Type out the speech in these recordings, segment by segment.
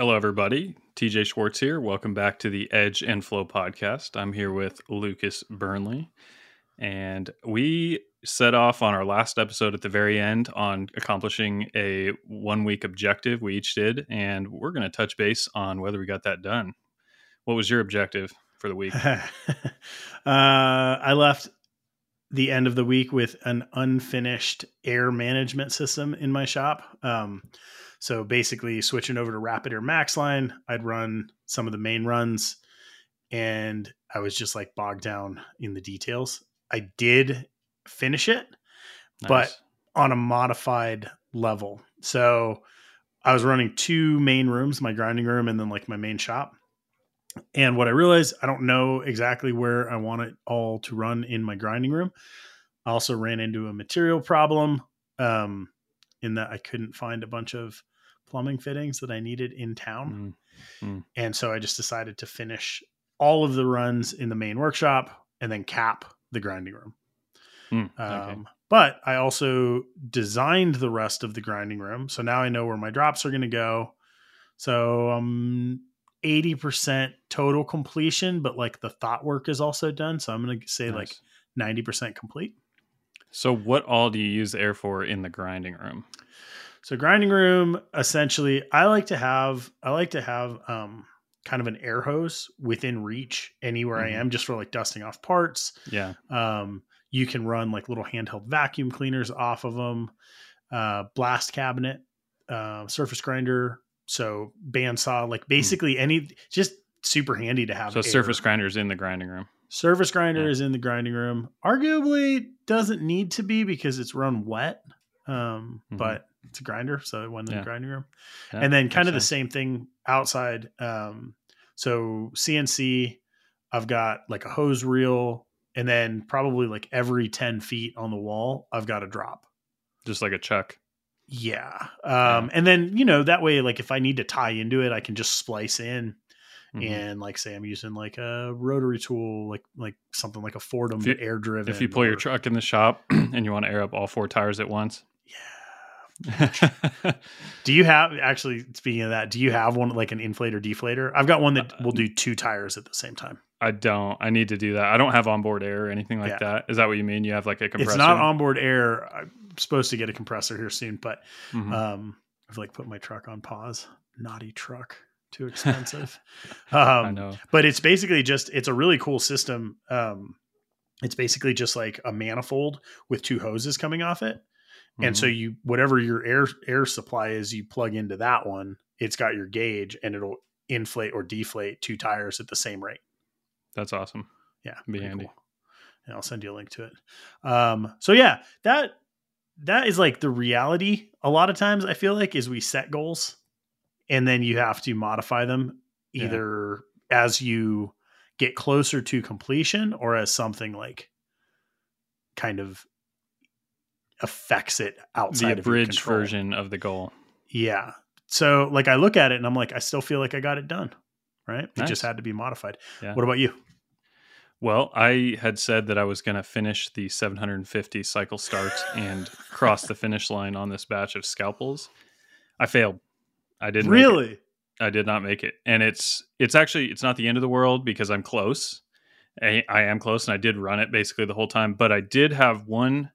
Hello, everybody. TJ Schwartz here. Welcome back to the Edge and Flow podcast. I'm here with Lucas Burnley, and we set off on our last episode at the very end on accomplishing a one week objective we each did, and we're going to touch base on whether we got that done. What was your objective for the week? uh, I left the end of the week with an unfinished air management system in my shop. Um, so basically, switching over to RapidAir MaxLine, I'd run some of the main runs, and I was just like bogged down in the details. I did finish it, nice. but on a modified level. So I was running two main rooms, my grinding room and then like my main shop. And what I realized, I don't know exactly where I want it all to run in my grinding room. I also ran into a material problem um, in that I couldn't find a bunch of plumbing fittings that I needed in town. Mm, mm. And so I just decided to finish all of the runs in the main workshop and then cap the grinding room. Mm, okay. um, but I also designed the rest of the grinding room. So now I know where my drops are going to go. So I'm 80% total completion, but like the thought work is also done. So I'm going to say nice. like 90% complete. So what all do you use air for in the grinding room? So grinding room, essentially, I like to have I like to have um, kind of an air hose within reach anywhere mm-hmm. I am, just for like dusting off parts. Yeah. Um, you can run like little handheld vacuum cleaners off of them, uh, blast cabinet, uh, surface grinder, so bandsaw, like hmm. basically mm. any, just super handy to have. So air. surface grinder is in the grinding room. Surface grinder yeah. is in the grinding room. Arguably doesn't need to be because it's run wet, um, mm-hmm. but it's a grinder, so it went in yeah. the grinding room. Yeah, and then kind of sense. the same thing outside. Um, so CNC, I've got like a hose reel, and then probably like every 10 feet on the wall, I've got a drop. Just like a chuck. Yeah. Um, yeah. and then, you know, that way, like if I need to tie into it, I can just splice in mm-hmm. and like say I'm using like a rotary tool, like like something like a Foredom air driven. If you pull or, your truck in the shop and you want to air up all four tires at once. Do you have actually speaking of that, do you have one like an inflator deflator? I've got one that uh, will do two tires at the same time. I don't. I need to do that. I don't have onboard air or anything like yeah. that. Is that what you mean? You have like a compressor? It's not onboard air. I'm supposed to get a compressor here soon, but mm-hmm. um, I've like put my truck on pause. Naughty truck, too expensive. um, I know. But it's basically just it's a really cool system. Um, it's basically just like a manifold with two hoses coming off it. Mm-hmm. And so mm-hmm. you whatever your air air supply is, you plug into that one. It's got your gauge, and it'll inflate or deflate two tires at the same rate. That's awesome. Yeah, be handy. Cool. And I'll send you a link to it. Um, so yeah, that that is like the reality. A lot of times, I feel like is we set goals, and then you have to modify them either yeah. as you get closer to completion or as something like kind of affects it outside the abridged version of the goal. Yeah. So like I look at it and I'm like, I still feel like I got it done. Right. Nice. It just had to be modified. Yeah. What about you? Well, I had said that I was going to finish the 750 cycle starts and cross the finish line on this batch of scalpels. I failed. I didn't really. I did not make it, and it's it's actually it's not the end of the world because I'm close. I, I am close, and I did run it basically the whole time. But I did have one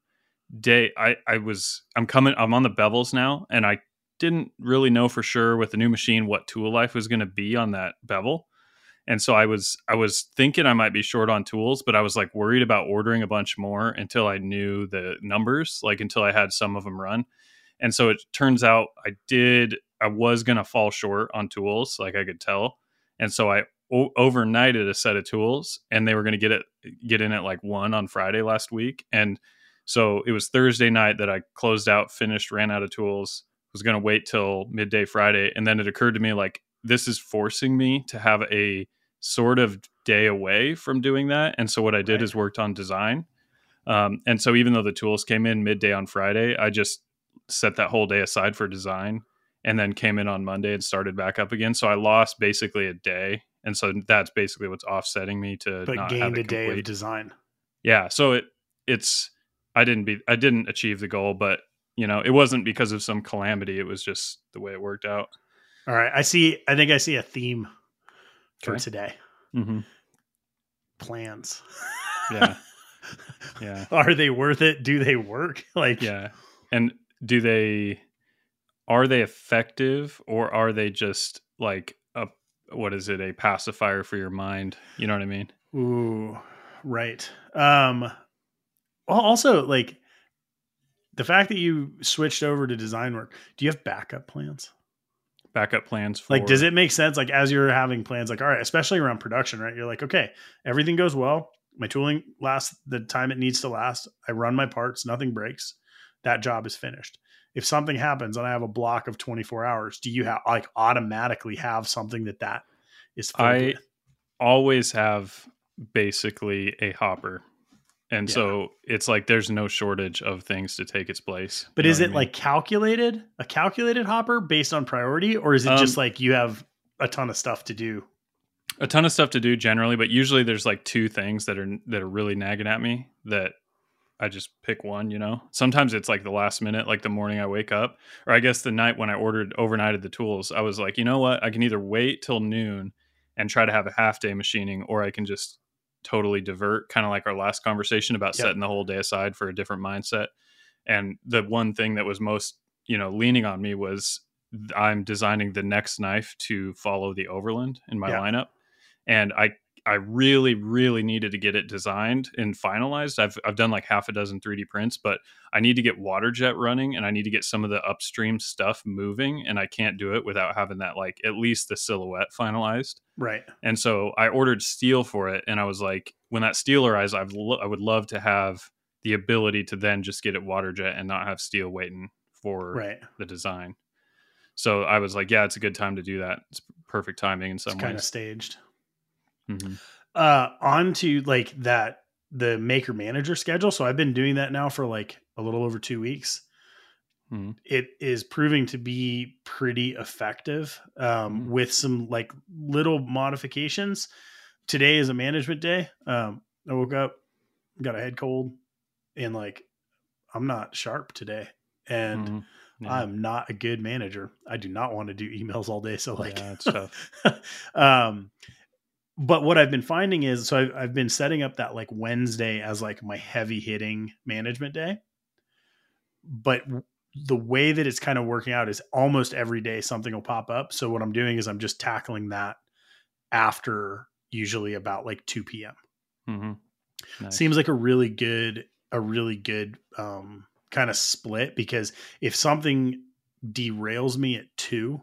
day I I was I'm coming I'm on the bevels now and I didn't really know for sure with the new machine what tool life was going to be on that bevel. And so I was I was thinking I might be short on tools, but I was like worried about ordering a bunch more until I knew the numbers, like until I had some of them run. And so it turns out I did I was going to fall short on tools, like I could tell. And so I o- overnighted a set of tools and they were going to get it get in at like 1 on Friday last week and so it was Thursday night that I closed out, finished, ran out of tools, was going to wait till midday Friday. And then it occurred to me like, this is forcing me to have a sort of day away from doing that. And so what I did right. is worked on design. Um, and so even though the tools came in midday on Friday, I just set that whole day aside for design and then came in on Monday and started back up again. So I lost basically a day. And so that's basically what's offsetting me to but gained a day of design. Yeah. So it it's I didn't be I didn't achieve the goal, but you know, it wasn't because of some calamity. It was just the way it worked out. All right. I see. I think I see a theme for Okay. today. hmm Plans. Yeah. Yeah. Are they worth it? Do they work? Like, Yeah. And do they are they effective or are they just like a what is it, a pacifier for your mind? You know what I mean? Ooh, right. Um well also like the fact that you switched over to design work, do you have backup plans? Backup plans for Like does it make sense like as you're having plans like all right, especially around production, right? You're like, okay, everything goes well. My tooling lasts the time it needs to last. I run my parts, nothing breaks. That job is finished. If something happens and I have a block of 24 hours, do you have like automatically have something that that is I with? always have basically a hopper. And Yeah. so it's like there's no shortage of things to take its place. But is it I mean? like calculated, a calculated hopper based on priority, or is it just Um, like you have a ton of stuff to do? a ton of stuff to do generally, but usually there's like two things that are that are really nagging at me that I just pick one, you know. Sometimes it's like the last minute, like the morning I wake up, or I guess the night when I ordered overnighted the tools, I was like, you know what? I can either wait till noon and try to have a half day machining, or I can just totally divert, kind of like our last conversation about Yep. setting the whole day aside for a different mindset. And the one thing that was most, you know, leaning on me was I'm designing the next knife to follow the Overland in my lineup, and I I really really needed to get it designed and finalized. I've I've done like half a dozen 3D prints, but I need to get water jet running and I need to get some of the upstream stuff moving, and I can't do it without having that like at least the silhouette finalized. Right. And so I ordered steel for it, and I was like, when that steel arrives, I've lo- I would love to have the ability to then just get it water jet and not have steel waiting for Right. the design. So I was like, yeah, it's a good time to do that. It's perfect timing in It's some kind of staged. Mhm. Uh, on to like that the maker manager schedule. So I've been doing that now for like a little over two weeks. Mhm. It is proving to be pretty effective um, Mhm. with some like little modifications. Today is a management day. Um, I woke up, got a head cold, and like I'm not sharp today. And Mhm. Yeah. I'm not a good manager. I do not want to do emails all day. So like, Yeah, it's tough. um, but what I've been finding is, so I've, I've been setting up that like Wednesday as like my heavy hitting management day. But the way that it's kind of working out is almost every day something will pop up. So what I'm doing is I'm just tackling that after usually about like 2 p.m Mm-hmm. Nice. seems like a really good a really good um kind of split because if something derails me at two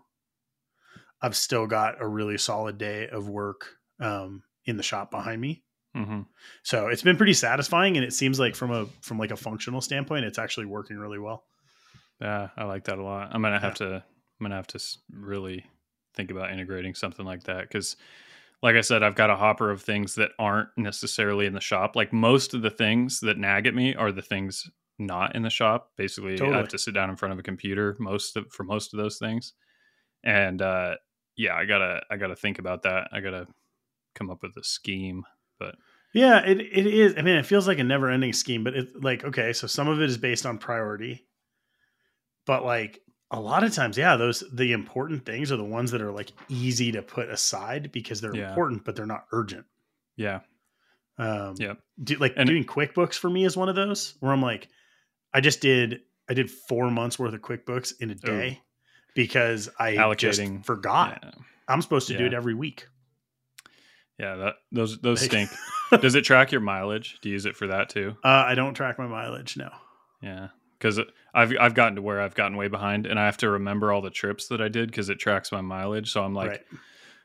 i've still got a really solid day of work um in the shop behind me Mhm. so it's been pretty satisfying and it seems like from a from like a functional standpoint it's actually working really well Yeah, I like that a lot. I'm gonna have to. I'm gonna have to really think about integrating something like that because, like I said, I've got a hopper of things that aren't necessarily in the shop. Like most of the things that nag at me are the things not in the shop. Basically, I have to sit down in front of a computer most of, for most of those things, and uh, yeah, I gotta I gotta think about that. I gotta come up with a scheme. But yeah it, it is i mean it feels like a never ending scheme but it's like okay so some of it is based on priority but like a lot of times yeah those the important things are the ones that are like easy to put aside because they're Yeah. important but they're not urgent. Yeah, um Yep. do, like And- doing quickbooks for me is one of those where i'm like i just did i did four months worth of quickbooks in a day because i just Allocating- forgot. Yeah, i'm supposed to do it every week yeah. That those those Like- stink. Does it track your mileage? Do you use it for that too? uh, i don't track my mileage no Yeah, because I've I've gotten to where I've gotten way behind, and I have to remember all the trips that I did because it tracks my mileage. So I'm like, right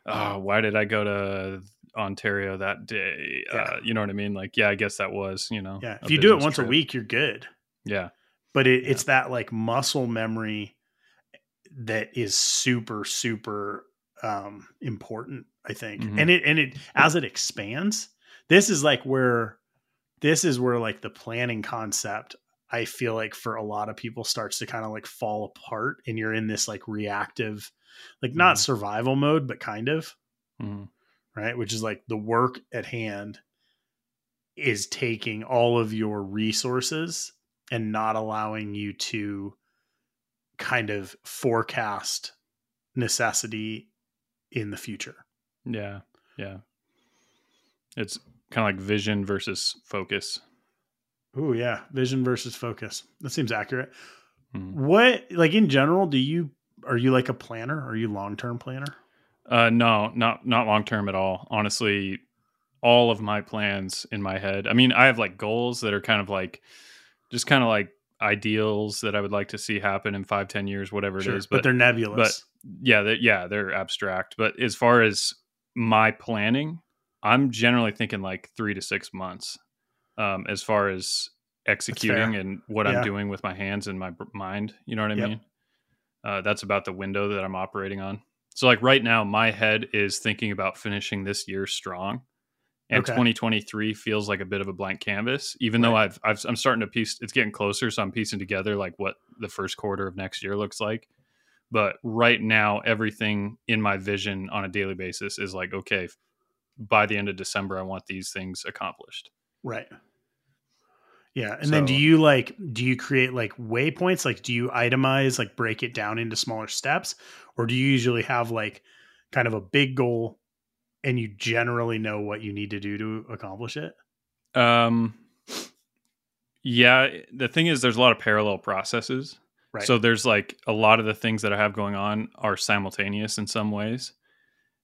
oh, why did I go to Ontario that day? Yeah. Uh, you know what I mean? Like, yeah, I guess that was you know. yeah if you do it once trip. a week you're good Yeah, but it, Yeah. it's that like muscle memory that is super super um important i think Mhm. and it and it as it expands this is like where this is where like the planning concept i feel like for a lot of people starts to kind of like fall apart and you're in this like reactive like not Mhm. survival mode but kind of Mhm. right? Which is like the work at hand is taking all of your resources and not allowing you to kind of forecast necessity in the future. Yeah. Yeah. It's kind of like vision versus focus. Oh yeah, vision versus focus. That seems accurate. Mhm. What like in general, do you are you like a planner? Are you long term planner? Uh, no, not not long term at all. Honestly, all of my plans in my head. I mean, I have like goals that are kind of like, just kind of like ideals that I would like to see happen in five, ten years, whatever Sure, it is. but, they're nebulous. But yeah, they're, yeah, they're abstract. But as far as my planning, I'm generally thinking like three to six months. Um, as far as executing and what Yeah. I'm doing with my hands and my b- mind, you know what I Yep. mean? Uh, that's about the window that I'm operating on. So, like right now, my head is thinking about finishing this year strong, and Okay. 2023 feels like a bit of a blank canvas. Even though I've, I've I'm starting to piece, it's getting closer, so I'm piecing together like what the first quarter of next year looks like. But right now, everything in my vision on a daily basis is like, okay, by the end of December, I want these things accomplished. Right. Yeah. And then do you like do you create like waypoints? Like do you itemize, like break it down into smaller steps? Or do you usually have like kind of a big goal and you generally know what you need to do to accomplish it? Um, yeah, the thing is, there's a lot of parallel processes. Right. So there's like a lot of the things that I have going on are simultaneous in some ways.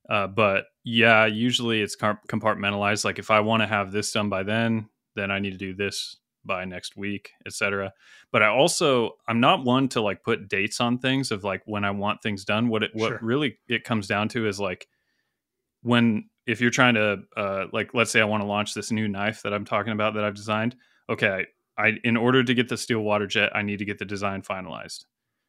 Uh, but yeah, usually it's compartmentalized. Like if I want to have this done by then, then I need to do this by next week, etc. But I also I'm not one to like put dates on things of like when I want things done. What it what Sure. really it comes down to is like when if you're trying to uh, like let's say I want to launch this new knife that I'm talking about that I've designed. Okay, I in order to get the steel water jet, I need to get the design finalized.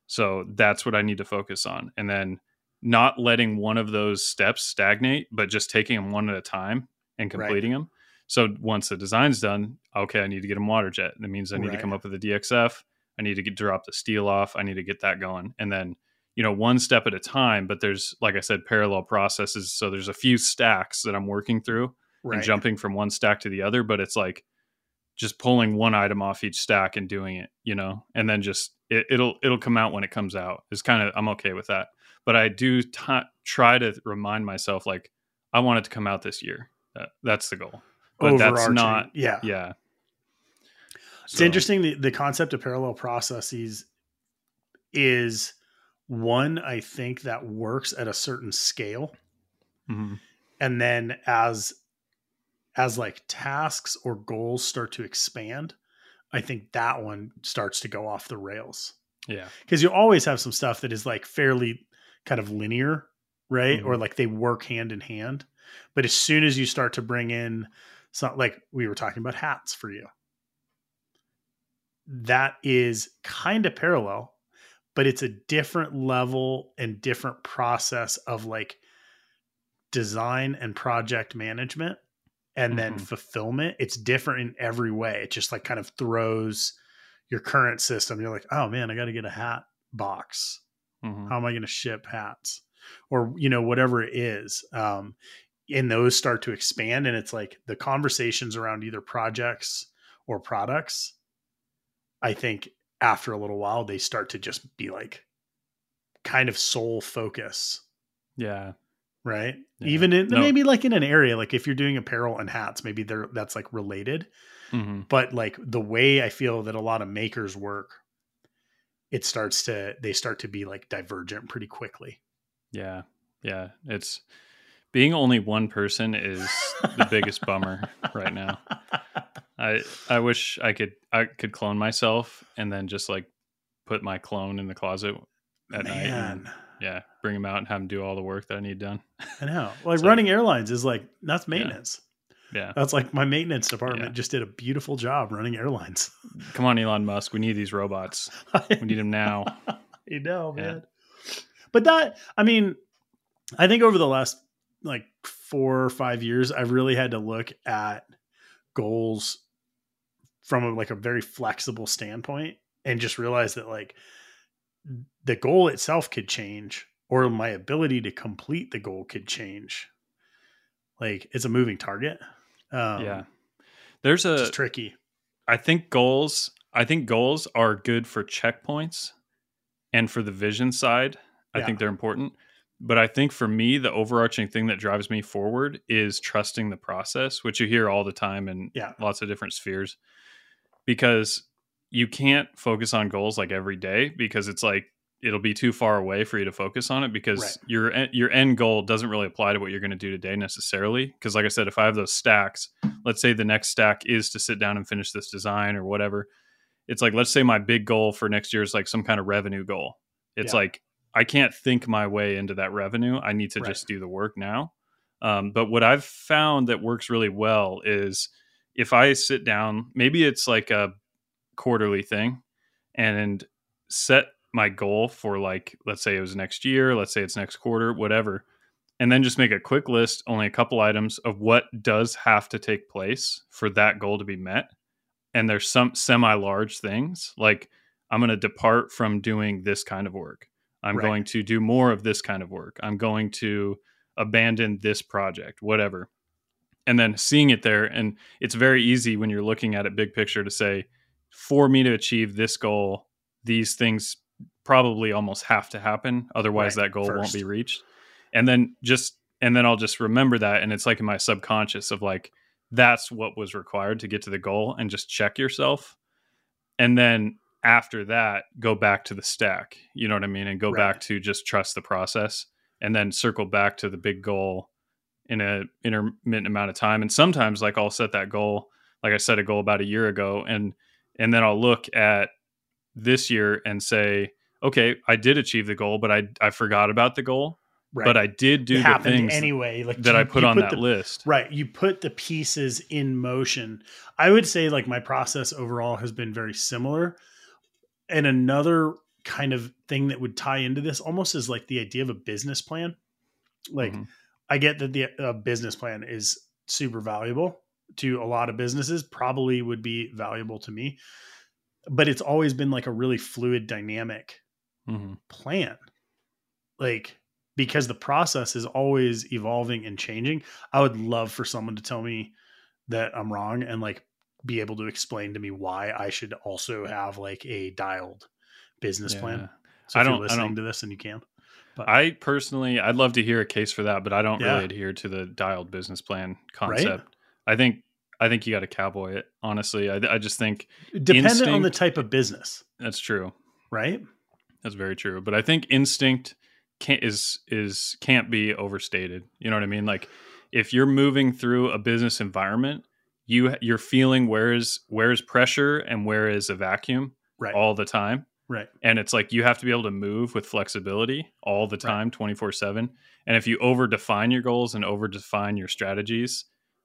So that's what I need to focus on, and then not letting one of those steps stagnate, but just taking them one at a time and Right. completing them. So once the design's done, okay, I need to get them water jet. That means I need Right. to come up with a DXF. I need to get drop the steel off. I need to get that going, and then you know one step at a time. But there's like I said, parallel processes. So there's a few stacks that I'm working through Right. and jumping from one stack to the other, but it's like just pulling one item off each stack and doing it, you know, and then just it, it'll it'll come out when it comes out. It's kind of I'm okay with that, but I do t- try to remind myself like I want it to come out this year. That, that's the goal. But that's not. Yeah. Yeah, It's interesting the, the concept of parallel processes is one I think that works at a certain scale. Mhm. and then as as like tasks or goals start to expand i think that one starts to go off the rails. Yeah, because you always have some stuff that is like fairly kind of linear right? Or Mhm. like they work hand in hand. But as soon as you start to bring in some like we were talking about hats for you. That is kind of parallel but it's a different level and different process of like design and project management and then Mhm. fulfillment it's different in every way. It just like kind of throws your current system you're like oh man i got to get a hat box. Mhm. how am i going to ship hats? Or you know whatever it is um and those start to expand and it's like the conversations around either projects or products i think after a little while they start to just be like kind of sole focus. Yeah, right Yeah. even in No. maybe like in an area like if you're doing apparel and hats maybe they're that's like related hmm but like the way i feel that a lot of makers work it starts to they start to be like divergent pretty quickly yeah, yeah. It's being only one person is the biggest bummer right now. I I wish I could I could clone myself and then just like put my clone in the closet at night. And, Man, yeah, bring them out and have them do all the work that I need done. I know. Like like- running airlines is like that's maintenance. Yeah, That's like my maintenance department Yeah. just did a beautiful job running airlines. come on, Elon Musk. We need these robots. We need them now. you know, Yeah. man. But that, I mean, I think over the last like four or five years, I've really had to look at goals from a, like a very flexible standpoint and just realize that like the goal itself could change or my ability to complete the goal could change. Like it's a moving target. Um, yeah, there's a tricky. I think goals. I think goals are good for checkpoints, and for the vision side, I Yeah. think they're important. but I think for me, the overarching thing that drives me forward is trusting the process, which you hear all the time in Yeah. lots of different spheres. Because you can't focus on goals like every day because it's like it'll be too far away for you to focus on it because Right. your your end goal doesn't really apply to what you're going to do today necessarily. Because like I said, if I have those stacks, let's say the next stack is to sit down and finish this design or whatever. It's like let's say my big goal for next year is like some kind of revenue goal. It's Yeah. like I can't think my way into that revenue. I need to Right. just do the work now. Um, but what I've found that works really well is if I sit down, maybe it's like a quarterly thing and set my goal for like, let's say it was next year, let's say it's next quarter, whatever. And then just make a quick list, only a couple items of what does have to take place for that goal to be met. And there's some semi large things like I'm going to depart from doing this kind of work. I'm Right. going to do more of this kind of work. I'm going to abandon this project, whatever. And then seeing it there. And it's very easy when you're looking at it big picture to say, for me to achieve this goal, these things probably almost have to happen. Otherwise, Right, that goal won't be reached. And then just, and then I'll just remember that. And it's like in my subconscious of like, that's what was required to get to the goal and just check yourself. And then after that, go back to the stack. You know what I mean? And go Right. back to just trust the process and then circle back to the big goal in a intermittent amount of time. And sometimes like I'll set that goal, like I set a goal about a year ago and and then I'll look at this year and say, okay, I did achieve the goal, but I I forgot about the goal, Right. but I did do it the things anyway. Like that you- I put on that the- list. Right. You put the pieces in motion. I would say like my process overall has been very similar. And another kind of thing that would tie into this almost is like the idea of a business plan. Like Mhm. I get that the uh, business plan is super valuable to a lot of businesses, probably would be valuable to me. But it's always been like a really fluid dynamic Mhm. plan like because the process is always evolving and changing i would love for someone to tell me that i'm wrong and like be able to explain to me why i should also have like a dialed business Yeah. plan so I if don't- I you're listening don't- to this and you can But. I personally, I'd love to hear a case for that, but I don't Yeah. really adhere to the dialed business plan concept. I think, I think you got to cowboy it. Honestly, I, I just think dependent on the type of business that's true. right That's very true. But I think instinct can't is is can't be overstated. You know what I mean? Like if you're moving through a business environment, you you're feeling where is where is pressure and where is a vacuum right all the time. right and it's like you have to be able to move with flexibility all the time 24/7 and if you over define your goals and over define your strategies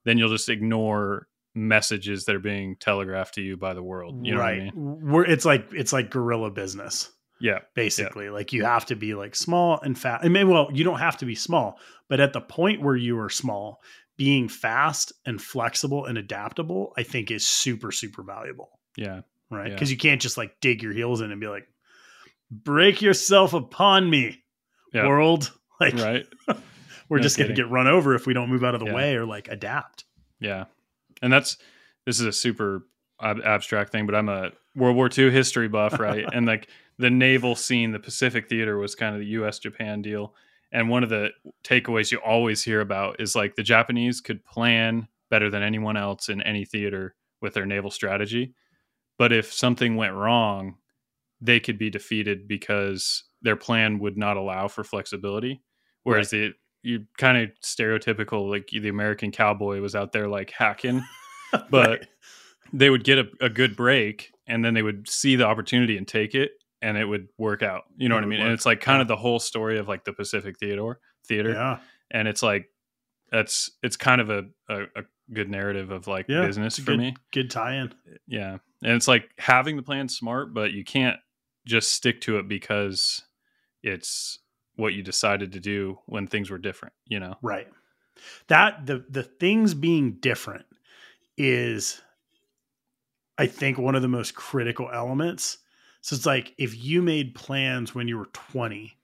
then you'll just ignore messages that are being telegraphed to you by the world. You know right what i mean? We're, it's like it's like guerrilla business. Yeah. Basically like you have to be like small and fast i mean well you don't have to be small but at the point where you are small being fast and flexible and adaptable i think is super super valuable. Yeah. Right? Yeah. because you can't just like dig your heels in and be like break yourself upon me Yeah. world. Like right we're No just gonna get run over if we don't move out of the Yeah. way or like adapt. Yeah. And that's this is a super ab- abstract thing but i'm a world war ii history buff right? And like the naval scene the pacific theater was kind of the us japan deal. And one of the takeaways you always hear about is like the japanese could plan better than anyone else in any theater with their naval strategy. But if something went wrong they could be defeated because their plan would not allow for flexibility. Whereas the you kind of stereotypical like the american cowboy was out there like hacking But- Right. they would get a, a good break and then they would see the opportunity and take it and it would work out you know It what i mean? And it's like kind of the whole story of like the pacific theater theater yeah. and it's like that's it's kind of a, a, a good narrative of like yeah business for good, me. good tie-in. Yeah and it's like having the plan smart but you can't just stick to it because it's what you decided to do when things were different you know Right. That the the things being different is I think one of the most critical elements. So it's like if you made plans when you were 20,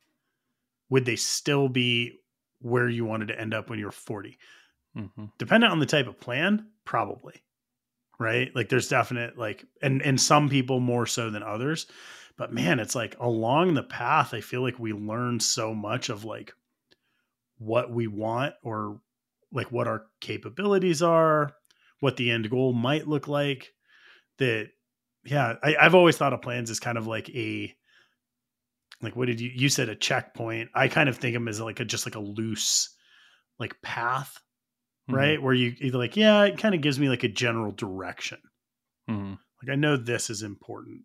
would they still be where you wanted to end up when you were 40? hmm Dependent on the type of plan, probably. Right? Like there's definite like and and some people more so than others. But man, it's like along the path, I feel like we learn so much of like what we want or like what our capabilities are, what the end goal might look like. That, yeah, I, I've always thought of plans as kind of like a, like what did you you said a checkpoint? I kind of think of them as like a just like a loose, like path, Mhm. right? Where you either like, yeah, it kind of gives me like a general direction. Mhm. Like I know this is important.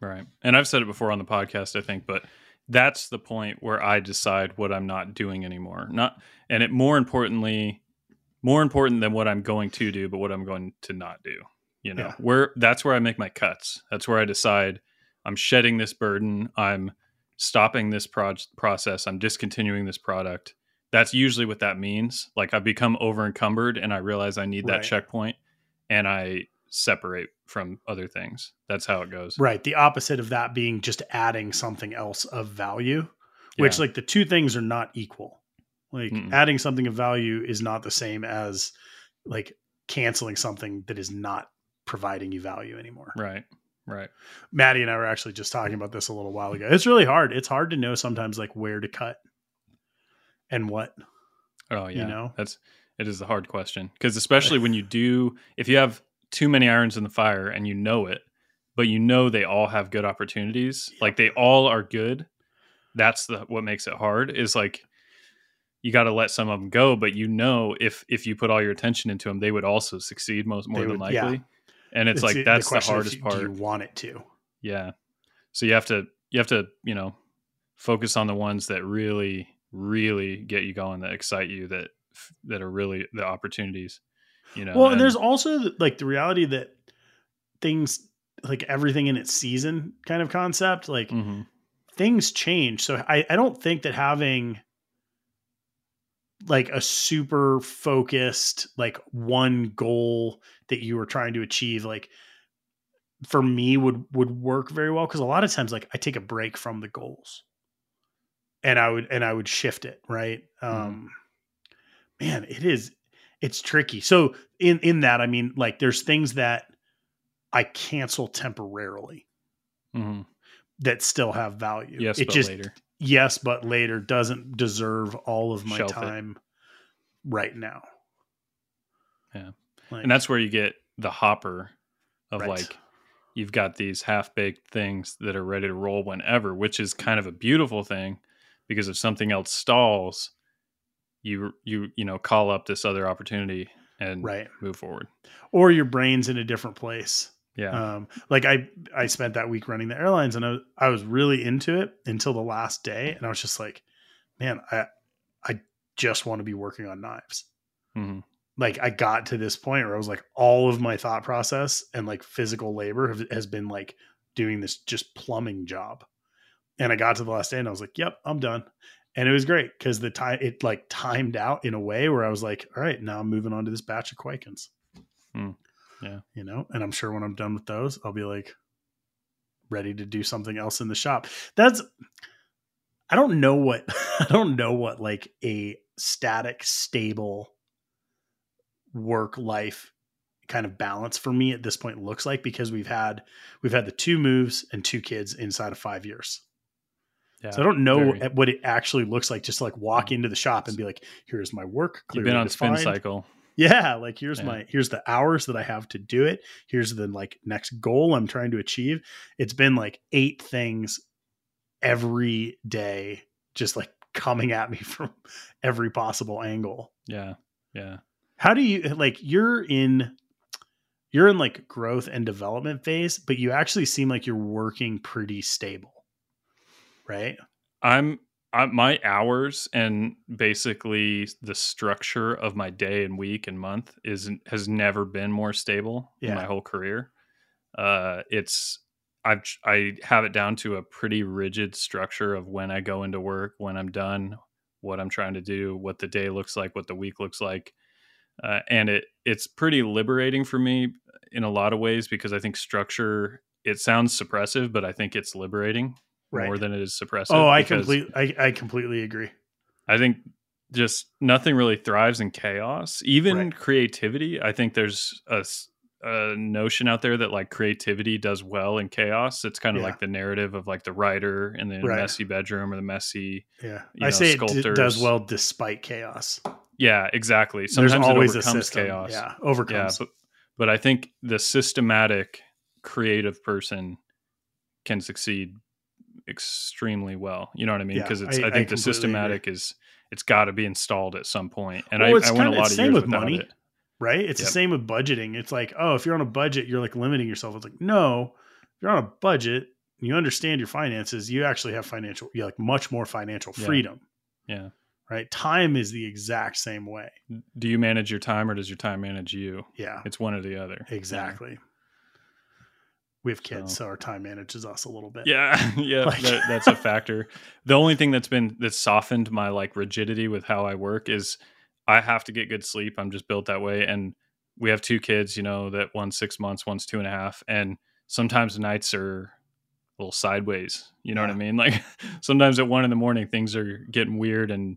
Right. And I've said it before on the podcast, I think, but that's the point where I decide what I'm not doing anymore. Not and it more importantly, more important than what I'm going to do, but what I'm going to not do. You know, Yeah. where that's where I make my cuts. That's where I decide I'm shedding this burden. I'm stopping this proj- process. I'm discontinuing this product. That's usually what that means. Like I've become over encumbered and I realize I need that Right. checkpoint and I separate from other things. That's how it goes. Right. The opposite of that being just adding something else of value, which Yeah. like the two things are not equal. Like Mm-mm. adding something of value is not the same as like canceling something that is not providing you value anymore. Right. Right. Maddie and I were actually just talking about this a little while ago. It's really hard. It's hard to know sometimes like where to cut and what. Oh yeah. You know? That's it is a hard question because especially when you do if you have too many irons in the fire and you know it, but you know they all have good opportunities, like they all are good. That's the what makes it hard is like you got to let some of them go, but you know if if you put all your attention into them, they would also succeed most more They than would- yeah. likely. And it's, like the- that's the, of hardest do part. you want it to? Yeah. So you have to you have to, you know, focus on the ones that really really get you going that excite you that that are really the opportunities, you know. well, and there's also like the reality that things like everything in its season kind of concept, like Mhm. things change. So I, I don't think that having like a super focused, like one goal that you were trying to achieve, like for me would would work very well. Cause a lot of times like I take a break from the goals and I would and I would shift it, right? Um man, it is it's tricky. So in in that, I mean, like there's things that I cancel temporarily Mhm. that still have value. Yes, it but just later. yes, but later doesn't deserve all of my Shelf it. time right now. Yeah. Like, And that's where you get the hopper of Right. like you've got these half-baked things that are ready to roll whenever, which is kind of a beautiful thing because if something else stalls, you you you know, call up this other opportunity and right. move forward. Or your brain's in a different place. Yeah. Um, like I, I spent that week running the airlines, and I, was- I was really into it until the last day, and I was just like, man, I, I just want to be working on knives. Mhm. Like I got to this point where I was like, all of my thought process and like physical labor have, has been like doing this just plumbing job, and I got to the last day, and I was like, yep, I'm done. And it was great because the time it like timed out in a way where I was like, all right, now I'm moving on to this batch of Kwaikens. Hmm. Yeah. You know, and I'm sure when I'm done with those, I'll be like ready to do something else in the shop. That's I don't know what I don't know what like a static, stable work life kind of balance for me at this point looks like because we've had we've had the two moves and two kids inside of five years. Yeah. So I don't know very- what it actually looks like just to like walk mm. into the shop and be like, here's my work. You've been on spin cycle. Yeah, like here's Yeah. my here's the hours that I have to do it. Here's the like next goal I'm trying to achieve. It's been like eight things every day just like coming at me from every possible angle. Yeah. Yeah. How do you like you're in you're in like growth and development phase, but you actually seem like you're working pretty stable. Right? I'm I, my hours and basically the structure of my day and week and month is has never been more stable in Yeah. my whole career. Uh, it's I've I have it down to a pretty rigid structure of when I go into work, when I'm done, what I'm trying to do, what the day looks like, what the week looks like, uh, and it it's pretty liberating for me in a lot of ways because I think structure. It sounds suppressive, but I think it's liberating Right. more than it is suppressive. Oh, I completely I, I completely agree. I think just nothing really thrives in chaos. Even Right. creativity, I think there's a, a notion out there that like creativity does well in chaos. It's kind of Yeah. like the narrative of like the writer in the Right. messy bedroom or the messy. Yeah, you I know, say it d- does well despite chaos. Yeah, exactly. Sometimes There's always it overcomes chaos. Yeah, yeah, overcomes. but but I think the systematic creative person can succeed extremely well. You know what I mean? Yeah, Because it's I- I, I think the completely systematic is it's got to be installed at some point. And Well, I, I went a lot it's of same years with money. it. right? It's the same with budgeting. It's like, oh, if you're on a budget, you're like limiting yourself. It's like, no, if you're on a budget, and you understand your finances, you actually have financial, you like much more financial freedom, Yeah. right? Time is the exact same way. Do you manage your time or does your time manage you? Yeah, It's one or the other. exactly. We have kids, So- so our time manages us a little bit. Yeah, yeah, Like- that, that's a factor. The only thing that's been that's softened my like rigidity with how I work is I have to get good sleep. I'm just built that way, and we have two kids. You know that one's six months, one's two and a half, and sometimes the nights are a little sideways. You know what I mean? Like sometimes at one in the morning, things are getting weird, and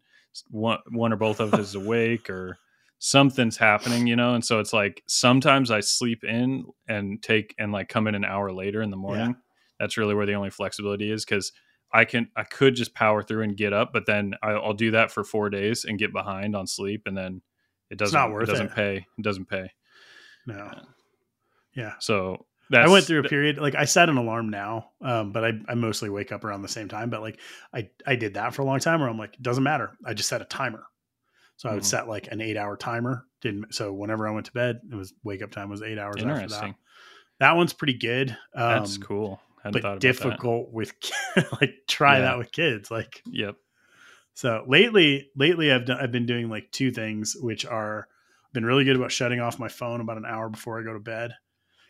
one one or both of us is awake or something's happening, you know? And so it's like sometimes I sleep in and take and like come in an hour later in the morning. That's really where the only flexibility is because I can I could just power through and get up, but then I'll do that for four days and get behind on sleep, and then it doesn't not worth it doesn't it. pay it doesn't pay. No. Yeah. So that's I went through a period like I set an alarm now, um, but I, I mostly wake up around the same time. But like I I did that for a long time where I'm like, it doesn't matter. I just set a timer. So I would Mhm. set like an eight hour timer. Didn't so whenever I went to bed, it was wake up time was eight hours after that. interesting. That one's pretty good. Um, That's cool. Hadn't But difficult with like try Yeah. that with kids. Like Yep. so lately, lately I've done, I've been doing like two things, which are been really good about shutting off my phone about an hour before I go to bed.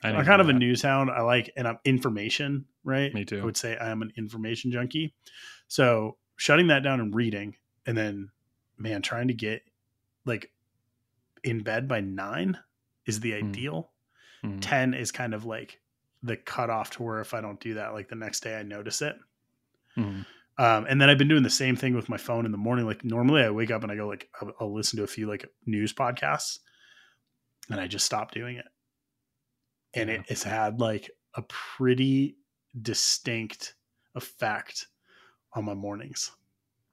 I I'm kind of a that. news hound. I like and I'm information, right? Me too. I would say I am an information junkie. So shutting that down and reading, and then man, trying to get like in bed by nine is the Hmm. ideal. Mhm. Ten is kind of like the cutoff to where if I don't do that, like the next day I notice it. Mhm. Um, and then I've been doing the same thing with my phone in the morning. Like normally I wake up and I go like I'll, I'll listen to a few like news podcasts, and I just stop doing it. And Yeah. it has had like a pretty distinct effect on my mornings,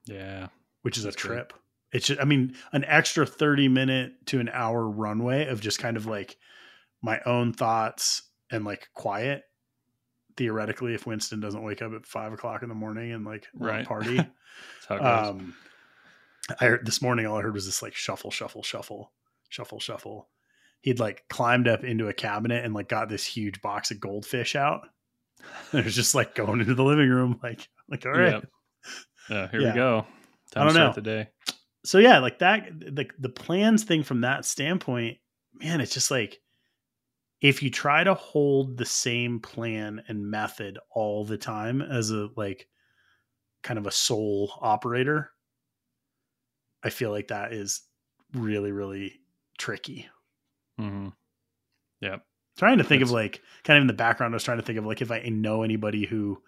Yeah. which is a trip. good. It's just, I mean, an extra 30 minute to an hour runway of just kind of like my own thoughts and like quiet. Theoretically, if Winston doesn't wake up at five o'clock in the morning and like Right. party, That's how it goes. um, I heard this morning. All I heard was this like shuffle, shuffle, shuffle, shuffle, shuffle. He'd like climbed up into a cabinet and like got this huge box of goldfish out. And it was just like going into the living room, like like all right. Yep. Yeah, here Yeah. we go. Time I don't to start know. the day. So yeah, like that. The the plans thing from that standpoint, man, it's just like if you try to hold the same plan and method all the time as a like kind of a sole operator, I feel like that is really really tricky. Mm-hmm. Yep. Trying to think of like kind of in the background, I was trying to think of like if I know anybody who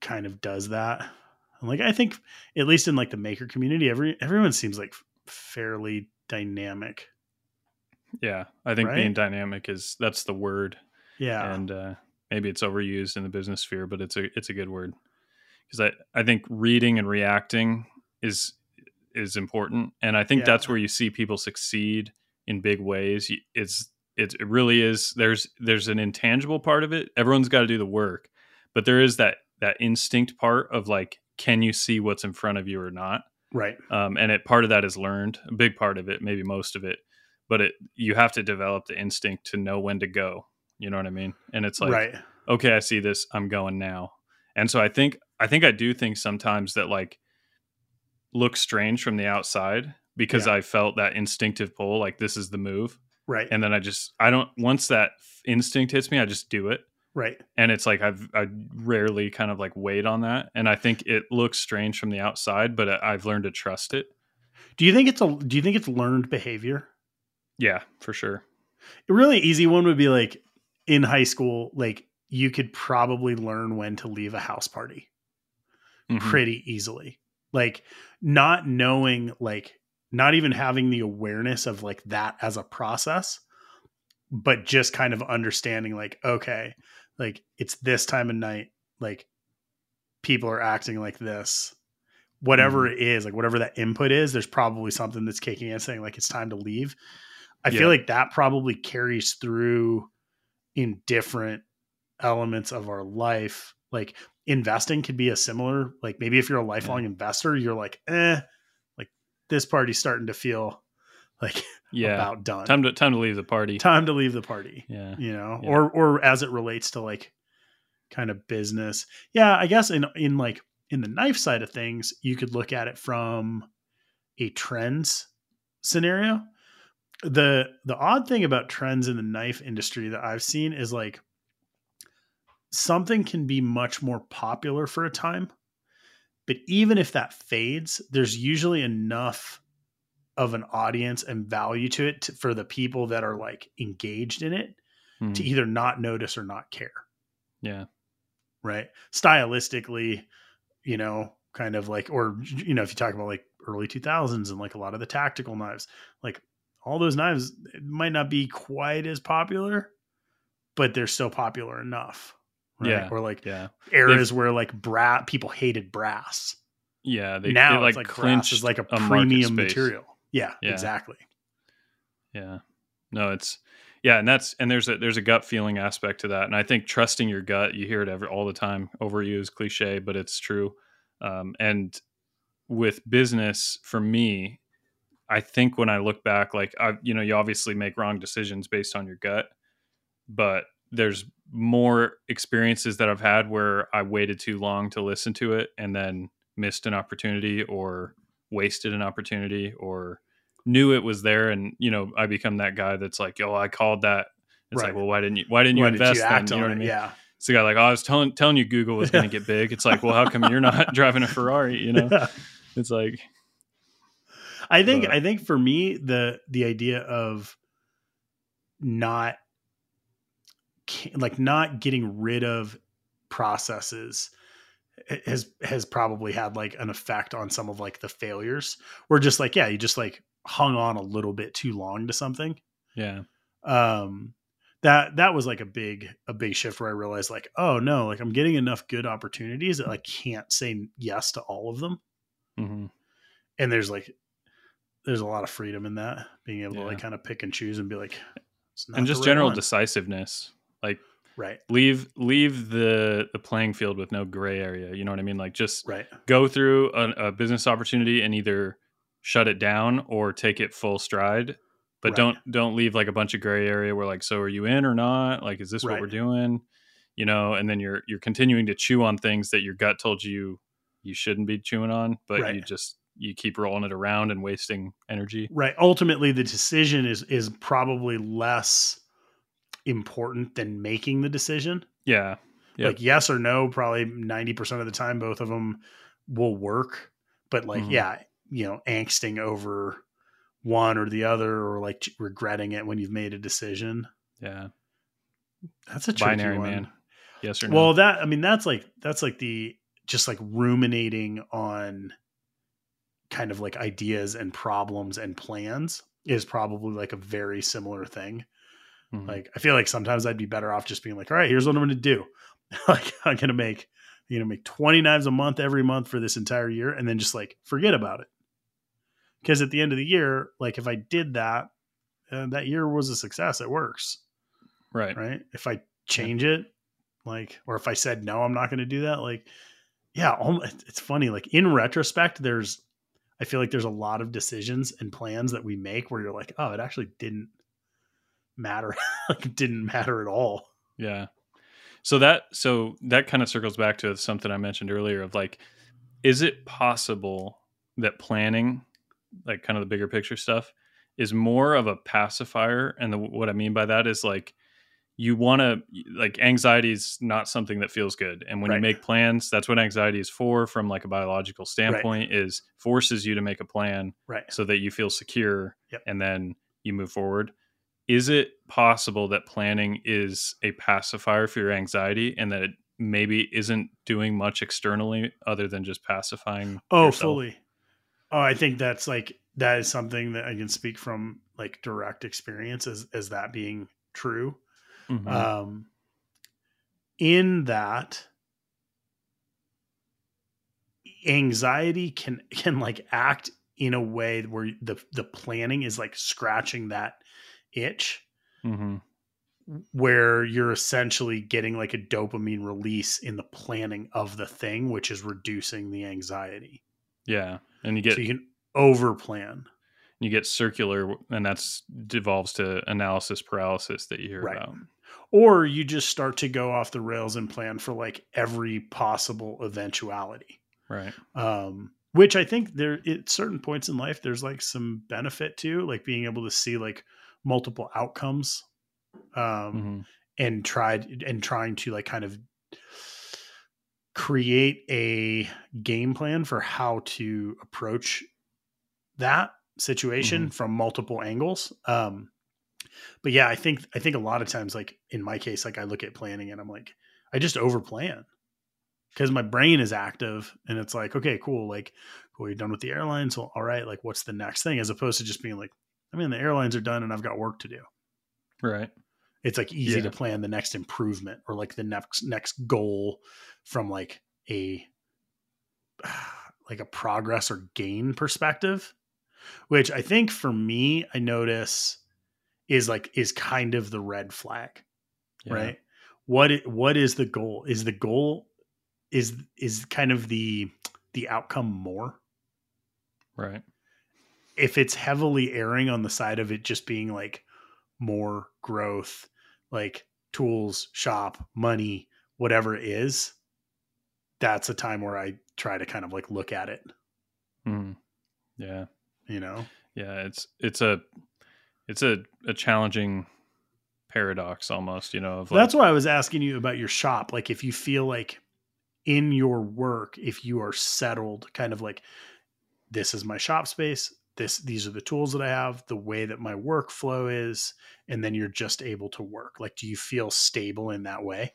kind of does that. And like I think at least in like the maker community, every everyone seems like fairly dynamic. Yeah. I think being dynamic is that's the word. Yeah. and uh, maybe it's overused in the business sphere, but it's a it's a good word because I I think reading and reacting is is important, and I think Yeah. that's where you see people succeed in big ways. It's it's it really is. There's there's an intangible part of it. Everyone's got to do the work, but there is that that instinct part of like, can you see what's in front of you or not? right. um, and it part of that is learned a big part of it maybe most of it but it you have to develop the instinct to know when to go you know what i mean and it's like right. okay i see this i'm going now and so i think i think i do think sometimes that like look strange from the outside because Yeah. i felt that instinctive pull like this is the move Right. and then i just i don't once that instinct hits me i just do it right. and it's like I've I rarely kind of like wait on that, and I think it looks strange from the outside, but I- I've learned to trust it. Do you think it's a do you think it's learned behavior? Yeah, for sure. A really easy one would be like in high school, like you could probably learn when to leave a house party. Mhm. pretty easily. Like not knowing like not even having the awareness of like that as a process, but just kind of understanding like okay like it's this time of night like people are acting like this whatever Mhm. it is like whatever that input is there's probably something that's kicking in saying like it's time to leave i Yeah. feel like that probably carries through in different elements of our life like investing could be a similar like maybe if you're a lifelong investor you're like eh like this party's starting to feel like Yeah. about done Time to time to leave the party. time to leave the party Yeah. you know Yeah. or or as it relates to like kind of business yeah i guess in in like in the knife side of things you could look at it from a trends scenario the the odd thing about trends in the knife industry that i've seen is like something can be much more popular for a time but even if that fades there's usually enough of an audience and value to it to, for the people that are like engaged in it Mhm. to either not notice or not care Yeah. right stylistically you know kind of like or you know if you talk about like early 2000s and like a lot of the tactical knives like all those knives it might not be quite as popular but they're still popular enough right? Yeah. or like Yeah. eras where like brass people hated brass Yeah. They now they, it's like brass is like a, market premium material yeah, Yeah. exactly Yeah. No, it's yeah, and that's and there's a there's a gut feeling aspect to that, and I think trusting your gut. You hear it every all the time. Overused cliche, but it's true. Um, and with business, for me, I think when I look back, like I, you know, you obviously make wrong decisions based on your gut, but there's more experiences that I've had where I waited too long to listen to it and then missed an opportunity or wasted an opportunity or knew it was there and you know I become that guy that's like oh I called that. It's Right. like well why didn't you why didn't you Why invest did you then? you know what I mean? Yeah. It's the guy like oh, I was telling telling you Google was going to get big. It's like well how come you're not driving a Ferrari? You know? It's like I think But- I think for me the the idea of not like not getting rid of processes has has probably had like an effect on some of like the failures. We're just like yeah, you just like hung on a little bit too long to something. yeah Um that that was like a big a big shift where I realized like oh no, like I'm getting enough good opportunities that I can't say yes to all of them hmm and there's like there's a lot of freedom in that being able to like kind of pick and choose and be like it's not and just general one. decisiveness like right. Leave leave the the playing field with no gray area you know what I mean? Like just right. go through a, a business opportunity and either shut it down or take it full stride but Right. don't don't leave like a bunch of gray area where like so are you in or not? Like is this what we're doing? You know and then you're you're continuing to chew on things that your gut told you you shouldn't be chewing on but you just you keep rolling it around and wasting energy. Right. Ultimately the decision is is probably less important than making the decision yeah Yep. like yes or no probably 90% of the time both of them will work but like Mhm. yeah you know angsting over one or the other or like regretting it when you've made a decision yeah that's a tricky binary one. man yes or no Well, that I mean, that's like that's like the just like ruminating on kind of like ideas and problems and plans is probably like a very similar thing. Mhm. Like I feel like sometimes I'd be better off just being like, all right, here's what I'm gonna do. like I'm gonna make you know make 20 knives a month every month for this entire year and then just like forget about it. Because at the end of the year, like if I did that, uh, that year was a success. It works right right? If I change it, like, or if I said no, I'm not going to do that. Like, yeah, it's funny. Like in retrospect, there's, I feel like there's a lot of decisions and plans that we make where you're like, oh, it actually didn't matter. like, it didn't matter at all. Yeah. So that so that kind of circles back to something I mentioned earlier of like is it possible that planning like kind of the bigger picture stuff is more of a pacifier and the, what I mean by that is like you want to like anxiety is not something that feels good and when Right. you make plans that's what anxiety is for from like a biological standpoint is forces you to make a plan Right. so that you feel secure Yep. and then you move forward. Is it possible that planning is a pacifier for your anxiety and that it maybe isn't doing much externally other than just pacifying? Oh, yourself? fully. Oh, I think that's like, that is something that I can speak from like direct experience as, as that being true. Mhm. Um, in that anxiety can can like act in a way where the the planning is like scratching that itch Mhm. where you're essentially getting like a dopamine release in the planning of the thing which is reducing the anxiety yeah, and you get so you can over plan you get circular, and that's devolves to analysis paralysis that you hear Right. about. or you just start to go off the rails and plan for like every possible eventuality Right. um which i think there at certain points in life there's like some benefit to like being able to see like multiple outcomes um Mhm. and tried and trying to like kind of create a game plan for how to approach that situation from multiple angles. Um but yeah i think i think a lot of times like in my case like i look at planning and i'm like i just over plan because my brain is active and it's like okay cool like cool you're done with the airlines. Well all right like what's the next thing? As opposed to just being like i mean the airlines are done and i've got work to do Right. it's like easy Yeah. to plan the next improvement or like the next next goal from like a like a progress or gain perspective which i think for me i notice is like is kind of the red flag Yeah. right what i- what is the goal is the goal is is kind of the the outcome more Right. If it's heavily erring on the side of it just being like more growth, like tools, shop, money, whatever it is, that's a time where I try to kind of like look at it, Mhm. Yeah. you know? Yeah. It's it's a it's a, a challenging paradox almost, you know, of like, That's why I was asking you about your shop. Like if you feel like in your work, if you are settled, kind of like this is my shop space, this these are the tools that I have, the way that my workflow is, and then you're just able to work. Like do you feel stable in that way?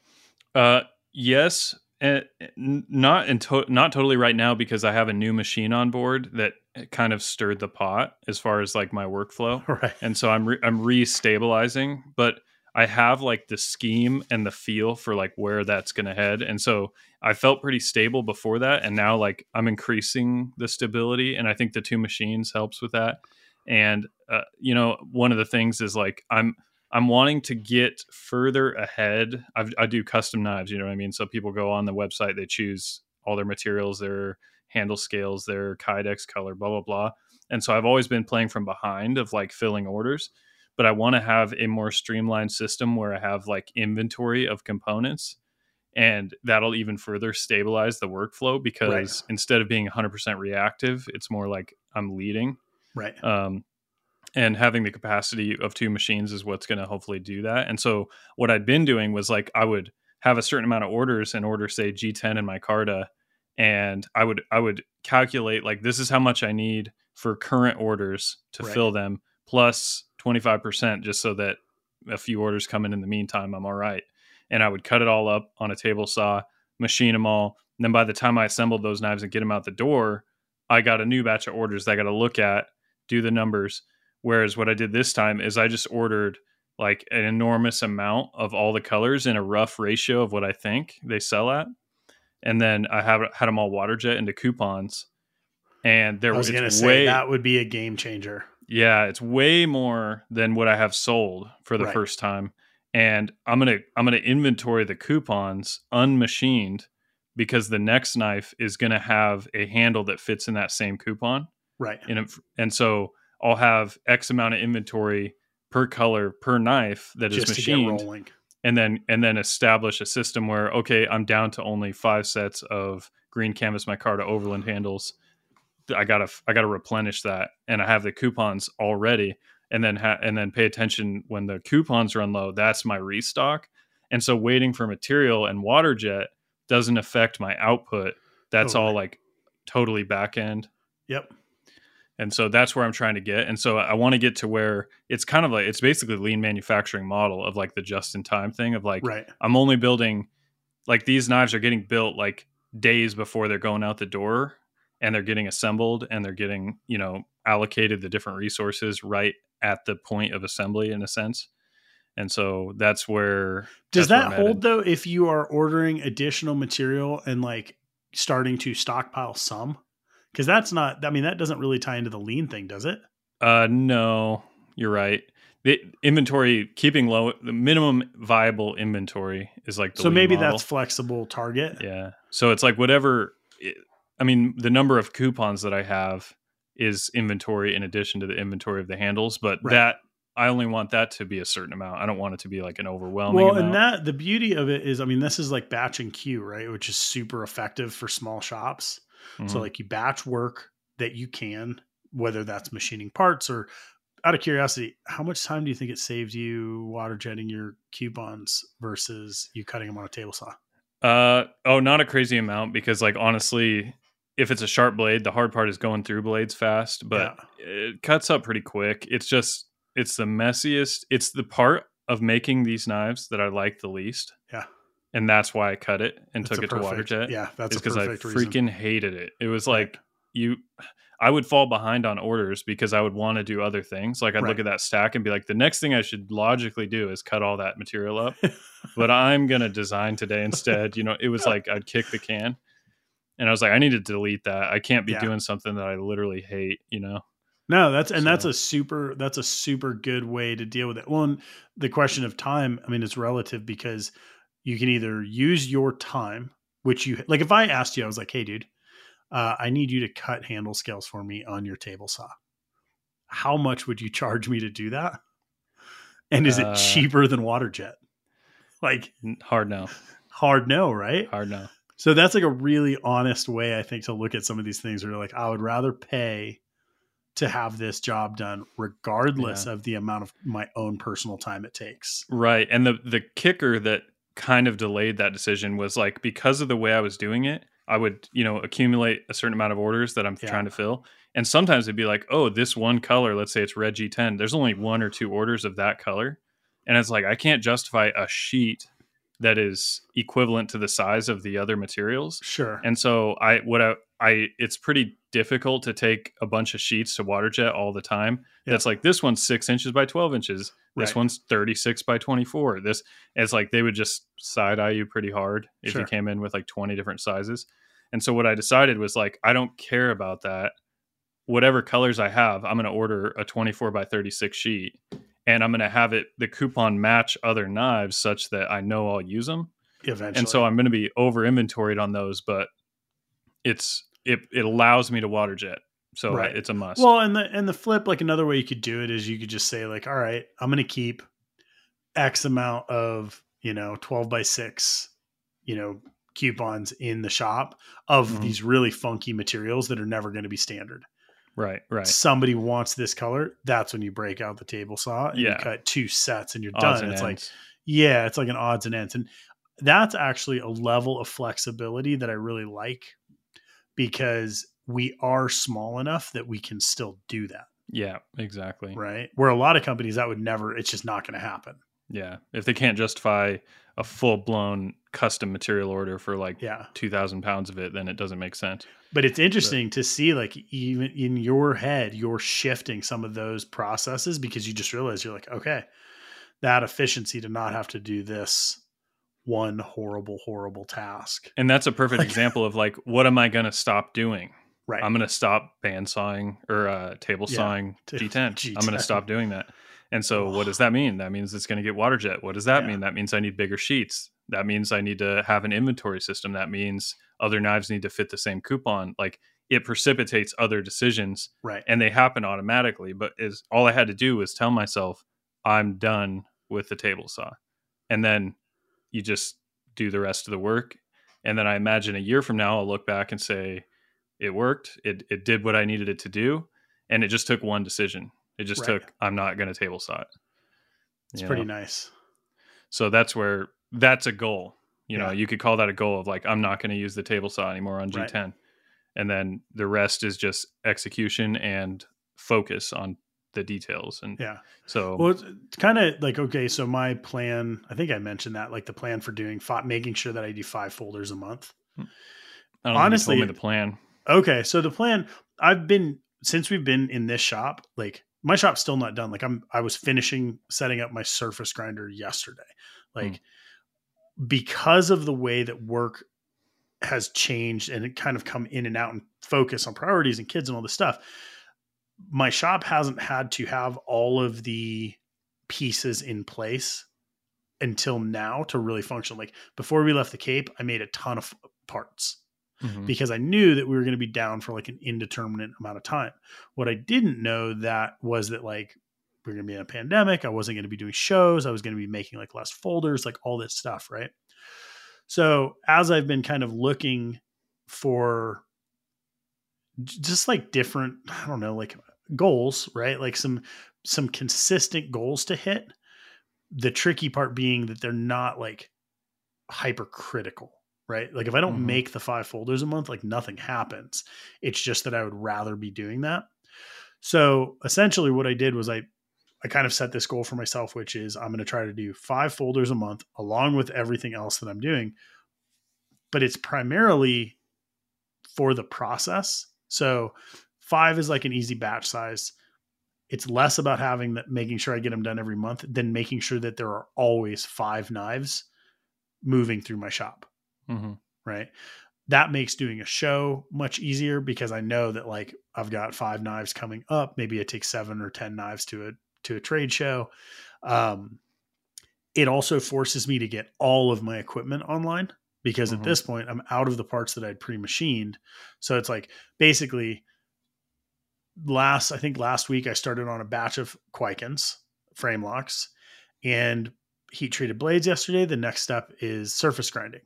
Uh, yes, eh, eh, and not in to- not totally right now because I have a new machine on board that eh, kind of stirred the pot as far as like my workflow, Right. and so I'm re- I'm re-stabilizing, but I have like the scheme and the feel for like where that's going to head, and so I felt pretty stable before that, and now like I'm increasing the stability, and I think the two machines helps with that, and uh, you know one of the things is like I'm I'm wanting to get further ahead. I've, I do custom knives, you know what I mean? So people go on the website, they choose all their materials, their handle scales, their Kydex color, blah, blah, blah. And so I've always been playing from behind of like filling orders, but I want to have a more streamlined system where I have like inventory of components. And that'll even further stabilize the workflow because instead of being 100% reactive, it's more like I'm leading Right. um, and having the capacity of two machines is what's going to hopefully do that. And so what I'd been doing was like I would have a certain amount of orders and order say G10 in Micarta, and I would I would calculate like this is how much I need for current orders to Right. fill them plus 25% just so that a few orders come in in the meantime I'm all right. And I would cut it all up on a table saw, machine them all. And then by the time I assembled those knives and get them out the door, I got a new batch of orders that I got to look at, do the numbers. Whereas what I did this time is I just ordered like an enormous amount of all the colors in a rough ratio of what I think they sell at. And then I have had them all water jet into coupons. And there I was going to say way, that would be a game changer. Yeah, it's way more than what I have sold for the Right. first time. And I'm gonna I'm gonna inventory the coupons unmachined because the next knife is gonna have a handle that fits in that same coupon. Right. It, and so I'll have X amount of inventory per color per knife that is Just get machined and then and then establish a system where okay i'm down to only five sets of green canvas micarta overland handles i gotta i gotta replenish that and i have the coupons already and then ha- and then pay attention when the coupons run low that's my restock and so waiting for material and water jet doesn't affect my output that's all like totally back end Yep. and so that's where i'm trying to get and so i want to get to where it's kind of like it's basically lean manufacturing model of like the just in time thing of like Right. i'm only building like these knives are getting built like days before they're going out the door and they're getting assembled and they're getting you know allocated the different resources right at the point of assembly in a sense and so that's where Does that's that I'm hold though if you are ordering additional material and like starting to stockpile some? Because that's not. I mean, that doesn't really tie into the lean thing, does it? Uh, no, you're right. The inventory keeping low, the minimum viable inventory is like the So maybe model. that's flexible target. yeah. So it's like whatever. I mean, the number of coupons that I have is inventory in addition to the inventory of the handles, but Right. that I only want that to be a certain amount. I don't want it to be like an overwhelming. Well, amount. and that the beauty of it is, I mean, this is like batch and queue, right? Which is super effective for small shops. So Mhm. like you batch work that you can, whether that's machining parts or out of curiosity, how much time do you think it saves you water jetting your coupons versus you cutting them on a table saw? Uh oh, not a crazy amount because like honestly, if it's a sharp blade, the hard part is going through blades fast, but it cuts up pretty quick. It's just it's the messiest. It's the part of making these knives that I like the least. Yeah. And that's why I cut it and That's took it to water jet. Yeah, that's because I perfect reason. freaking hated it. It was Right. like you I would fall behind on orders because I would want to do other things. Like I'd Right. look at that stack and be like, the next thing I should logically do is cut all that material up but I'm gonna design today instead. You know, it was like I'd kick the can, and I was like, I need to delete that. I can't be Yeah. doing something that I literally hate. You know, No, that's and that's a super that's a super good way to deal with it. Well, and the question of time, I mean, it's relative because you can either use your time, which you like. If I asked you, I was like, "Hey, dude, uh, I need you to cut handle scales for me on your table saw. How much would you charge me to do that? And is Uh, it cheaper than water jet? Like hard no, hard no, right? hard no. So that's like a really honest way, I think, to look at some of these things where you're like, I would rather pay to have this job done, regardless of the amount of my own personal time it takes. Right, and the the kicker that kind of delayed that decision was like because of the way I was doing it, I would you know accumulate a certain amount of orders that I'm Yeah. trying to fill, and sometimes it'd be like, oh, this one color, let's say it's red G10. There's only one or two orders of that color, and it's like I can't justify a sheet that is equivalent to the size of the other materials. Sure. And so I what I, I it's pretty difficult to take a bunch of sheets to water jet all the time. Yeah. That's like this one's six inches by twelve inches. This Right. one's thirty six by twenty four. This it's like they would just side eye you pretty hard if Sure. you came in with like twenty different sizes. And so what I decided was like I don't care about that. Whatever colors I have, I'm going to order a 24 by 36 sheet and I'm going to have it the coupon match other knives such that I know I'll use them Eventually. and so I'm going to be over inventoried on those, but it's it it allows me to water jet, so Right. it's a must. well, and the and the flip, like another way you could do it is you could just say, like, all right, I'm gonna keep X amount of, you know, 12 by 6, you know, coupons in the shop of Mhm. these really funky materials that are never going to be standard. Right, right, somebody wants this color, that's when you break out the table saw and Yeah. you cut two sets and you're Odds done. and It's like, yeah, it's like an odds and ends. And that's actually a level of flexibility that I really like because we are small enough that we can still do that. yeah, exactly. Right. Where a lot of companies that would never, it's just not going to happen. Yeah, if they can't justify a full blown custom material order for like Yeah. two thousand pounds of it, then it doesn't make sense. But it's interesting to see, like, even in your head, you're shifting some of those processes because you just realize you're like, okay, that efficiency to not have to do this one horrible, horrible task. And that's a perfect Like- example of like, what am I going to stop doing? Right. I'm going to stop bandsawing or uh, table Yeah, sawing ta- G10. I'm going to stop doing that. And so, what does that mean? That means it's going to get water jet. What does that Yeah. mean? That means I need bigger sheets. That means I need to have an inventory system. That means other knives need to fit the same coupon. Like it precipitates other decisions right. and they happen automatically. But is all I had to do was tell myself, I'm done with the table saw. And then you just do the rest of the work. And then I imagine a year from now, I'll look back and say, it worked. It, it did what I needed it to do. And it just took one decision. It just Right. took, I'm not going to table saw it. It's pretty know? nice. So that's where that's a goal. You know, you could call that a goal of like, I'm not going to use the table saw anymore on G10. And then the rest is just execution and focus on the details. And Yeah. so, Well, it's, kind of like, okay, so my plan, I think I mentioned that, like the plan for doing five, making sure that I do five folders a month. Mm. I don't honestly- think told me the plan. Okay. So the plan, I've been, since we've been in this shop, like my shop's still not done. Like I'm I was finishing setting up my surface grinder yesterday. Like mm. because of the way that work has changed and it kind of come in and out and focus on priorities and kids and all this stuff. My shop hasn't had to have all of the pieces in place until now to really function. Like before we left the Cape, I made a ton of parts mm-hmm. because I knew that we were going to be down for like an indeterminate amount of time. What I didn't know that was that like we are going to be in a pandemic. I wasn't going to be doing shows. I was going to be making like less folders, like all this stuff, right? So as I've been kind of looking for just like different, I don't know, like goals, right? Like some some consistent goals to hit. The tricky part being that they're not like hypercritical, right? Like if I don't mm-hmm. make the five folders a month, like nothing happens. It's just that I would rather be doing that. So essentially what I did was I I kind of set this goal for myself, which is I'm going to try to do five folders a month along with everything else that I'm doing. But it's primarily for the process. So five is like an easy batch size. It's less about having that, making sure I get them done every month than making sure that there are always five knives moving through my shop. Mm-hmm. Right. That makes doing a show much easier because I know that like I've got five knives coming up. Maybe I take seven or 10 knives to a to a trade show. Um, it also forces me to get all of my equipment online because mm-hmm. at this point I'm out of the parts that I'd pre-machined. So it's like basically last I think last week I started on a batch of Kwaikens frame locks and heat treated blades yesterday. The next step is surface grinding.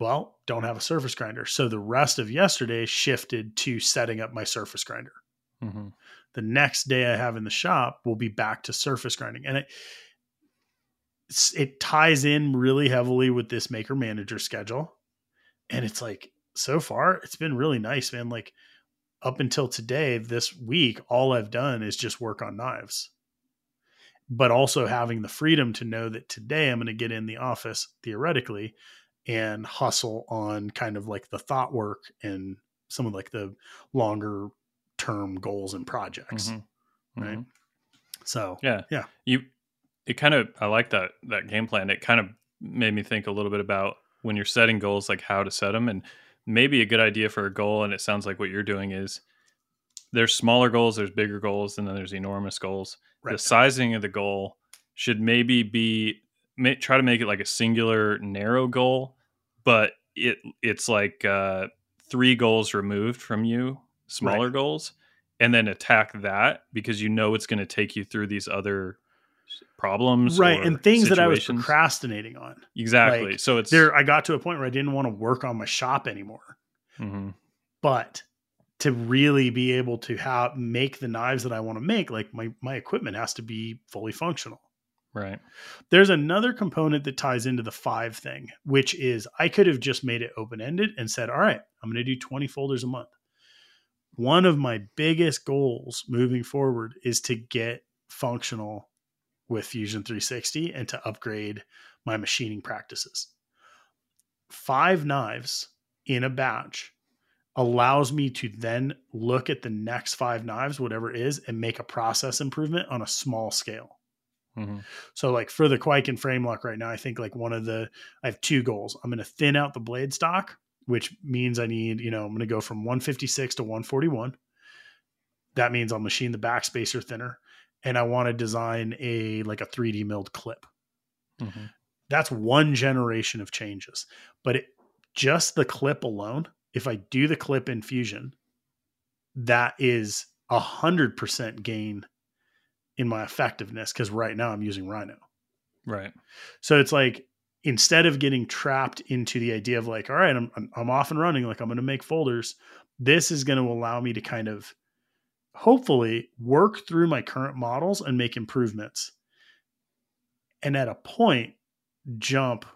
Well, don't have a surface grinder. So the rest of yesterday shifted to setting up my surface grinder. Mm-hmm the next day I have in the shop will be back to surface grinding. And it, it ties in really heavily with this maker manager schedule. And it's like, so far, it's been really nice, man. Like, up until today, this week, all I've done is just work on knives. But also having the freedom to know that today I'm going to get in the office theoretically and hustle on kind of like the thought work and some of like the longer term goals and projects. Mm-hmm. Right. Mm-hmm. So yeah, yeah. You it kind of I like that that game plan. It kind of made me think a little bit about when you're setting goals, like how to set them, and maybe a good idea for a goal. And it sounds like what you're doing is there's smaller goals, there's bigger goals, and then there's enormous goals. Right. The sizing of the goal should maybe be may, try to make it like a singular narrow goal, but it it's like uh, three goals removed from you smaller right. goals and then attack that because you know it's going to take you through these other problems right and things situations. that i was procrastinating on exactly like, so it's there i got to a point where i didn't want to work on my shop anymore mm-hmm. but to really be able to have make the knives that i want to make like my my equipment has to be fully functional right there's another component that ties into the five thing which is i could have just made it open ended and said all right i'm going to do 20 folders a month one of my biggest goals moving forward is to get functional with Fusion 360 and to upgrade my machining practices. Five knives in a batch allows me to then look at the next five knives, whatever it is, and make a process improvement on a small scale. Mm-hmm. So, like for the Kwaiken frame lock right now, I think like one of the I have two goals. I'm going to thin out the blade stock which means I need, you know, I'm going to go from 156 to 141. That means I'll machine the backspacer thinner and I want to design a like a 3D milled clip. Mm-hmm. That's one generation of changes. But it, just the clip alone, if I do the clip in Fusion, that is a hundred percent gain in my effectiveness because right now I'm using Rhino. Right. So it's like instead of getting trapped into the idea of like, all right, I'm I'm off and running, like I'm going to make folders. This is going to allow me to kind of hopefully work through my current models and make improvements. And at a point, jump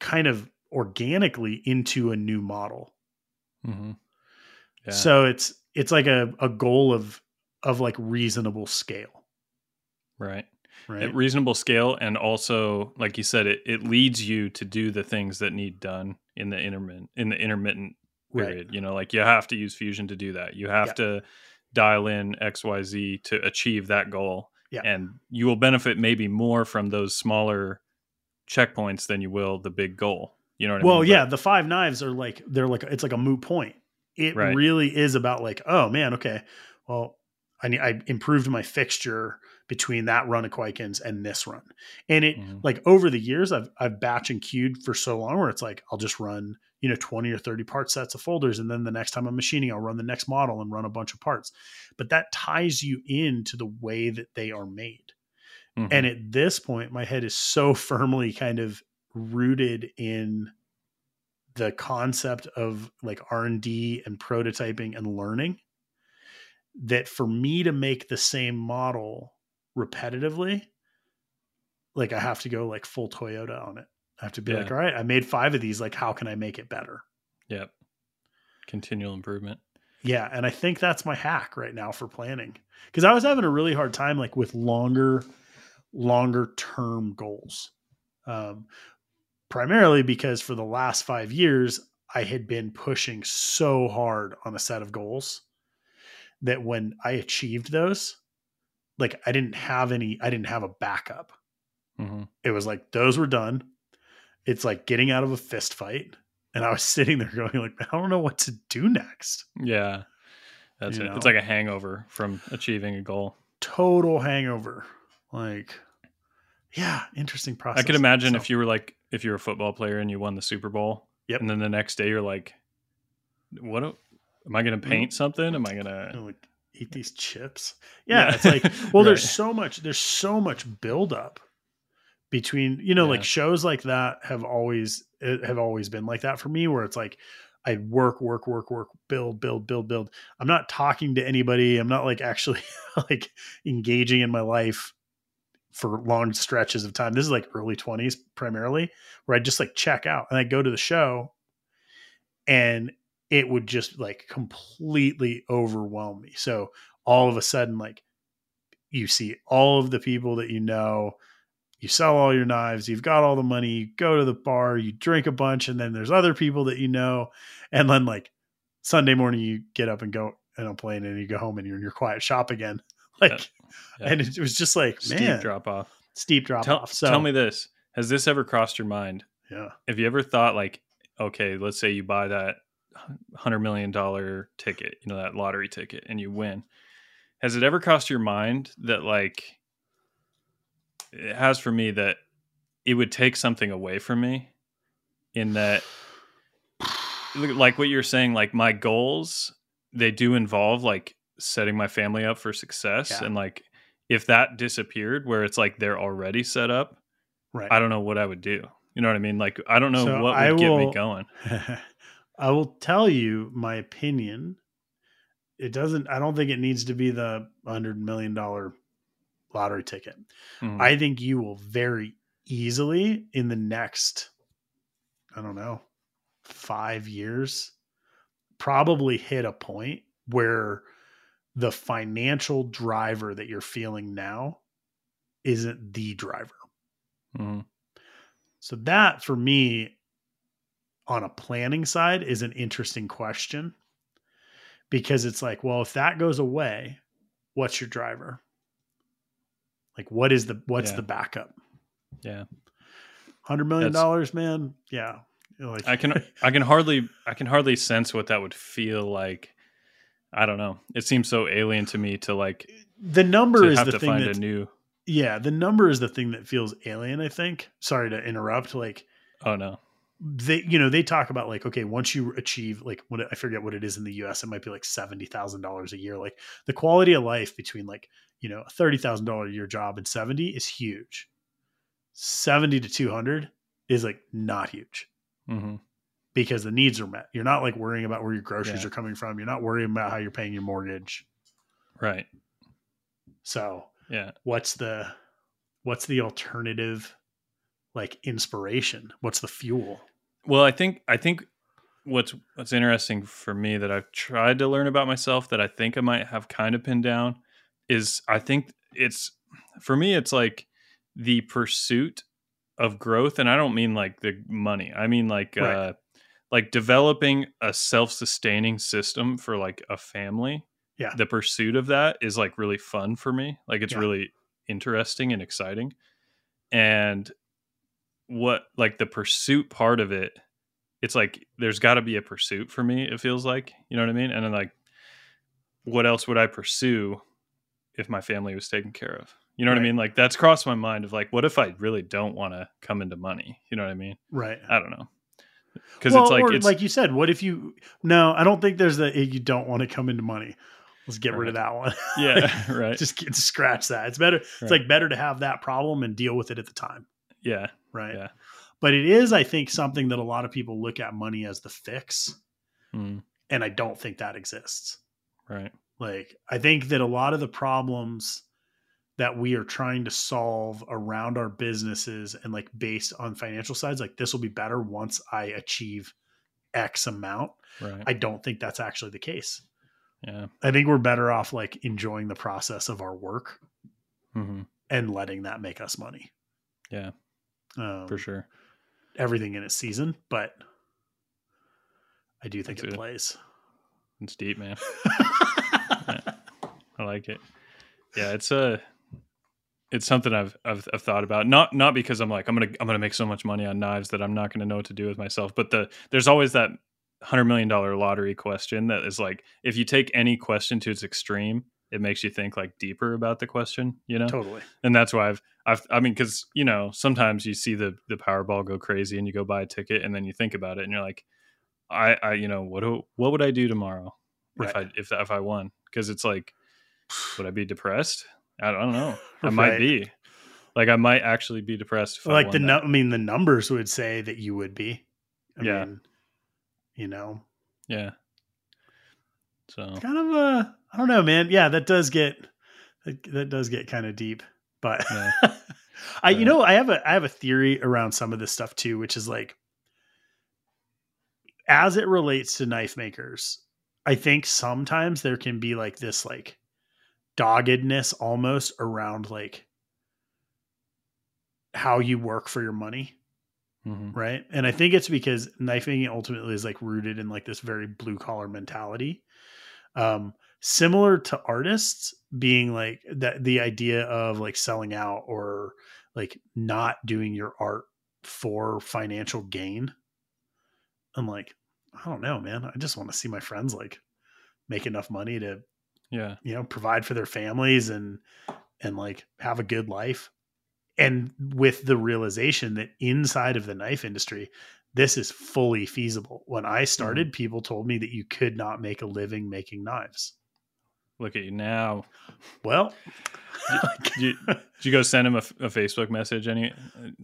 kind of organically into a new model. Mm-hmm. Yeah. So it's it's like a, a goal of of like reasonable scale. Right right. at reasonable scale and also like you said it it leads you to do the things that need done in the intermittent in the intermittent period right. you know like you have to use fusion to do that you have yeah. to dial in xyz to achieve that goal Yeah. and you will benefit maybe more from those smaller checkpoints than you will the big goal you know what well i mean Well, yeah the five knives are like they're like it's like a moot point it Right. really is about like oh man okay well i need i improved my fixture between that run of Kwaikens and this run and it Mhm. like over the years i've i've batch and queued for so long where it's like i'll just run you know 20 or 30 part sets of folders and then the next time i'm machining i'll run the next model and run a bunch of parts but that ties you into the way that they are made Mhm. and at this point my head is so firmly kind of rooted in the concept of like r&d and prototyping and learning that for me to make the same model repetitively like i have to go like full toyota on it i have to be Yeah. like all right i made five of these like how can i make it better yep continual improvement Yeah, and I think that's my hack right now for planning. Cuz I was having a really hard time like with longer longer term goals. Um primarily because for the last 5 years I had been pushing so hard on a set of goals that when I achieved those like I didn't have any I didn't have a backup. hmm It was like those were done. It's like getting out of a fist fight and I was sitting there going like I don't know what to do next. yeah that's You it know? it's like a hangover from achieving a goal total hangover. Like, yeah, interesting process. I could imagine So, if you were like if you're a football player and you won the Super Bowl, Yep. and then the next day you're like, "What am I going to paint something? Am I going to like eat these chips. Yeah, Yeah. it's like, well, there's so much. There's so much buildup between you know, Yeah. like shows like that have always eh, have always been like that for me, where it's like. I work, work, work, work, build, build, build, build. I'm not talking to anybody. I'm not like actually like engaging in my life for long stretches of time. This is like early 20s primarily, where I just like check out and I go to the show and it would just like completely overwhelm me. So all of a sudden, like you see all of the people that you know, you sell all your knives, you've got all the money, you go to the bar, you drink a bunch, and then there's other people that you know. And then like Sunday morning, you get up and go and I'm playing and you go home and you're in your quiet shop again. Like, Yeah. and it was just like, steep man, drop off? steep drop Tell, off. So tell me this: Has this ever crossed your mind? yeah. Have you ever thought like, okay, let's say you buy that hundred million dollar ticket, you know, that lottery ticket, and you win. Has it ever crossed your mind that like it has for me that it would take something away from me in that like what you're saying like my goals they do involve like setting my family up for success Yeah. and like if that disappeared where it's like they're already set up Right. I don't know what I would do. You know what I mean? Like I don't know So what would I get me going. I will tell you my opinion. It doesn't. I don't think it needs to be the hundred million dollar lottery ticket. Mhm. I think you will very easily in the next, I don't know, five years, probably hit a point where the financial driver that you're feeling now isn't the driver. Mhm. So that for me on a planning side is an interesting question because it's like, well, if that goes away, what's your driver? Like what is the what's Yeah. the backup? Yeah. 100 million dollars, man. Yeah. Like I can I can hardly I can hardly sense what that would feel like. I don't know. It seems so alien to me to like the number is have the to thing find that a new yeah, the number is the thing that feels alien, I think. Sorry to interrupt like oh no. They you know they talk about like okay once you achieve like what i forget what it is in the us it might be like $70000 a year like the quality of life between like you know a $30000 a year job and 70 is huge. 70 to 200 is like not huge. Hmm because the needs are met. You're not like worrying about where your groceries Yeah. are coming from. You're not worrying about how you're paying your mortgage. Right. so Yeah. what's the what's the alternative like inspiration? What's the fuel Well, I think I think what's what's interesting for me that I've tried to learn about myself that I think I might have kind of pinned down is I think it's for me it's like the pursuit of growth and I don't mean like the money. I mean like Right. uh like developing a self-sustaining system for like a family Yeah. the pursuit of that is like really fun for me. Like it's Yeah. really interesting and exciting. And what like the pursuit part of it, it's like there's got to be a pursuit for me. It feels like you know what I mean. And then like, what else would I pursue if my family was taken care of? You know what I mean? Like that's crossed my mind of like, what if I really don't want to come into money? You know what I mean? Right. I don't know. Because well, it's like it's like you said, what if you? No, I don't think there's the you don't want to come into money. Let's get rid of that one. yeah, right. just get, scratch that. It's better. It's Right. like better to have that problem and deal with it at the time, yeah, right? Yeah. But it is, I think, something that a lot of people look at money as the fix, Mm, and I don't think that exists. right. Like, I think that a lot of the problems that we are trying to solve around our businesses and like based on financial sides, like this will be better once I achieve X amount. Right. I don't think that's actually the case. yeah. I think we're better off like enjoying the process of our work hmm and letting that make us money. Yeah, Um, for sure. Everything in its season, but I do think That's it good. plays. It's deep, man. I like it. Yeah, it's a it's something I've, I've I've thought about. Not not because I'm like I'm gonna I'm gonna make so much money on knives that I'm not gonna know what to do with myself. But the there's always that hundred million dollar lottery question that is like if you take any question to its extreme, it makes you think like deeper about the question. You know, totally. and that's why I've I've I mean because you know sometimes you see the the Powerball go crazy and you go buy a ticket and then you think about it and you're like I I you know what do, what would I do tomorrow if I if if I won because it's like would I be depressed I don't know I might be like I might actually be depressed if I like won the that. I mean the numbers would say that you would be. I Yeah. mean, you know, yeah so kind of a I don't know, man. Yeah, that does get that, that does get kind of deep. But Yeah. I you know, I have a I have a theory around some of this stuff too, which is like as it relates to knife makers, I think sometimes there can be like this like doggedness almost around like how you work for your money mhm. right and i think it's because knife making ultimately is like rooted in like this very blue collar mentality um similar to artists being like that the idea of like selling out or like not doing your art for financial gain. I'm like i don't know man. I just want to see my friends like make enough money to yeah. you know provide for their families and and like have a good life. And with the realization that inside of the knife industry this is fully feasible. When i mm-hmm. started people told me that you could not make a living making knives look at you now. Well did you, did you go send him a Facebook message any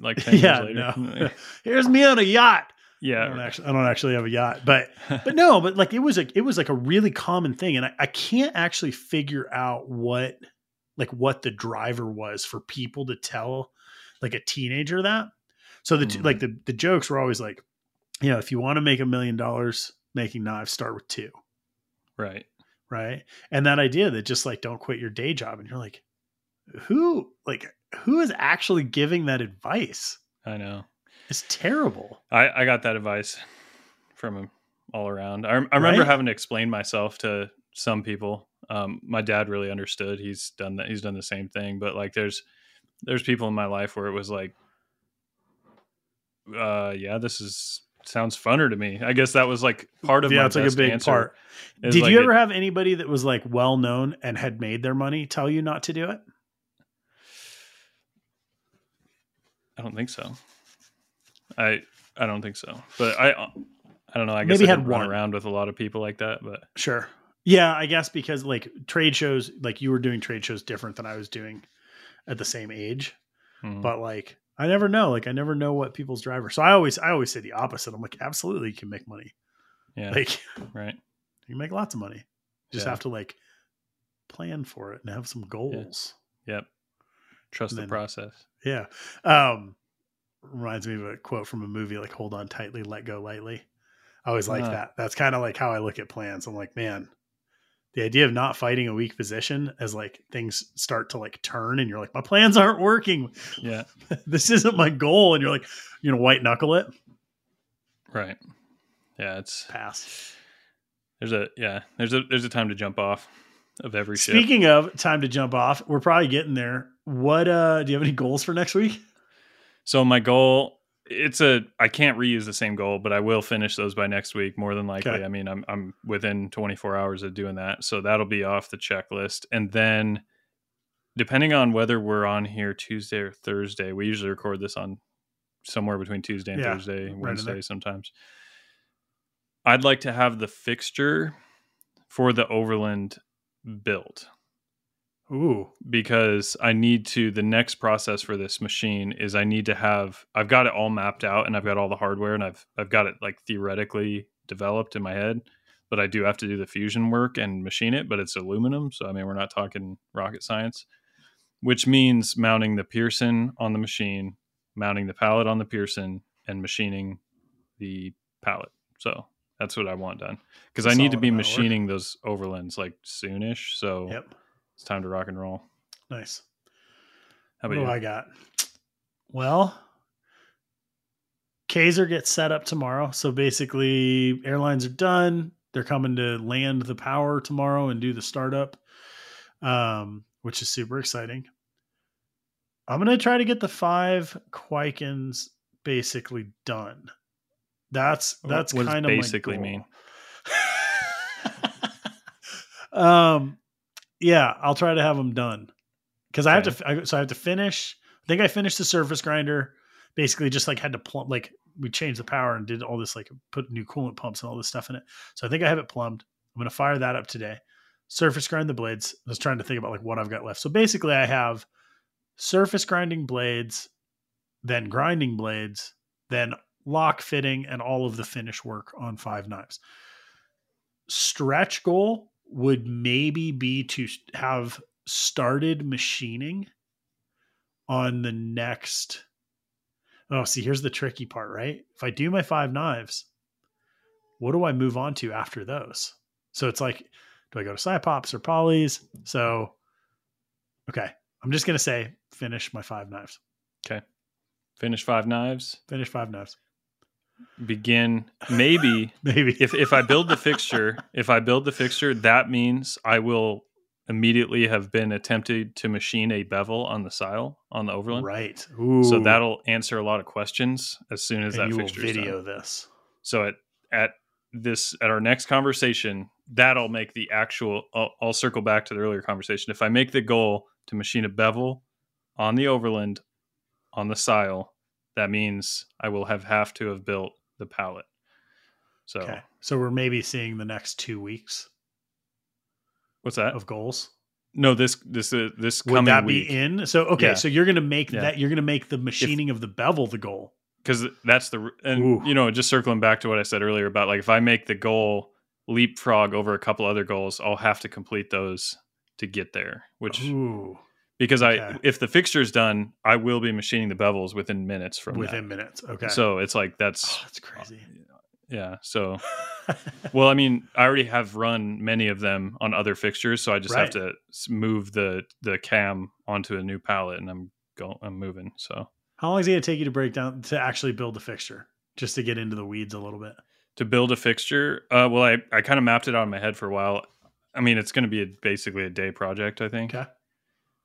like 10 yeah years no. Later here's me on a yacht. Yeah. I don't actually I don't actually have a yacht, but but no, but like it was like it was like a really common thing, and I, I can't actually figure out what like what the driver was for people to tell like a teenager that. So the Mhm. like the the jokes were always like, you know, if you want to make a million dollars making knives, start with two, right right? And that idea that just like don't quit your day job, and you're like, who like who is actually giving that advice? I know It's terrible. I, I got that advice from him all around. I, I remember Right? having to explain myself to some people. Um, my dad really understood. He's done that. He's done the same thing. But like, there's there's people in my life where it was like, uh, yeah, this is sounds funner to me. I guess that was like part of yeah, it's like a big answer, part. Did like you it- ever have anybody that was like well known and had made their money tell you not to do it? I don't think so. I I don't think so. But I I don't know. I guess Maybe I had run one. around with a lot of people like that. But Sure. Yeah, I guess because like trade shows, like you were doing trade shows different than I was doing at the same age. mhm. But like I never know. Like I never know what people's driver. So I always I always say the opposite. I'm like, absolutely you can make money. yeah, Like right. you make lots of money. You just Yeah. have to like plan for it and have some goals. Yep. Trust the process. Yeah. Um reminds me of a quote from a movie like hold on tightly, let go lightly. I always like Ah. that. That's kind of like how I look at plans. I'm like, man, the idea of not fighting a weak position as like things start to like turn and you're like, my plans aren't working. Yeah. this isn't my goal. And you're like, you know, white knuckle it. Right. Yeah, it's Pass. there's a yeah, there's a there's a time to jump off. of every ship. Speaking of time to jump off, we're probably getting there. What uh do you have any goals for next week? So my goal, it's a I can't reuse the same goal, but I will finish those by next week more than likely. Okay. I mean, I'm I'm within 24 hours of doing that, so that'll be off the checklist. And then, depending on whether we're on here Tuesday or Thursday, we usually record this on somewhere between Tuesday and Yeah, Thursday, in Wednesday sometimes. I'd like to have the fixture for the Overland built Ooh. because I need to the next process for this machine is I need to have I've got it all mapped out and I've got all the hardware and I've I've got it like theoretically developed in my head, but I do have to do the fusion work and machine it, but it's aluminum, so I mean we're not talking rocket science, which means mounting the Pierson on the machine, mounting the pallet on the Pierson and machining the pallet. So that's what I want done because I need to be of work. machining those overlands like soonish. So Yep. It's time to rock and roll. Nice. How What about do you? I got? Well, Kaiser gets set up tomorrow. So basically, airlines are done. They're coming to land the power tomorrow and do the startup, um, which is super exciting. I'm going to try to get the five Kwaikens basically done. That's that's kind of basically mean? um, yeah, I'll try to have them done because I have to. I, so I have to finish. I think I finished the surface grinder. Basically, just like had to plumb. Like we changed the power and did all this, like put new coolant pumps and all this stuff in it. So I think I have it plumbed. I'm gonna fire that up today. Surface grind the blades. I was trying to think about like what I've got left. So basically, I have surface grinding blades, then grinding blades, then lock fitting, and all of the finish work on five knives. Stretch goal would maybe be to have started machining on the next. Oh, see, here's the tricky part, right? If I do my five knives, what do I move on to after those? So it's like, do I go to Cypops or Polys? So, okay, I'm just gonna say finish my five knives. Okay. Finish five knives. Finish five knives. Begin maybe Maybe if if I build the fixture, if I build the fixture, that means I will immediately have been attempted to machine a bevel on the sile on the overland. right. Ooh. So that'll answer a lot of questions as soon as and that fixture video this. So at at this at our next conversation, that'll make the actual. I'll, I'll circle back to the earlier conversation. If I make the goal to machine a bevel on the overland on the sile, that means I will have have to have built the pallet. So Okay. So we're maybe seeing the next two weeks what's that? of goals. No, this this uh, this Would coming that week be in? So okay, Yeah. so you're gonna make Yeah. that you're gonna make the machining of the bevel the goal. because that's the and Ooh. you know just circling back to what I said earlier about like if I make the goal leapfrog over a couple other goals, I'll have to complete those to get there. Which Ooh, because okay. I if the fixture's done, I will be machining the bevels within minutes from within minutes. Okay. So it's like that's oh, that's crazy. yeah. So well, I mean, I already have run many of them on other fixtures, so I just Right. have to move the the cam onto a new pallet, and I'm go I'm moving. So How long is it gonna take you to break down to actually build the fixture? Just to get into the weeds a little bit. to build a fixture, uh, well, I I kind of mapped it out in my head for a while. I mean, it's going to be a, basically a day project, I think. Okay.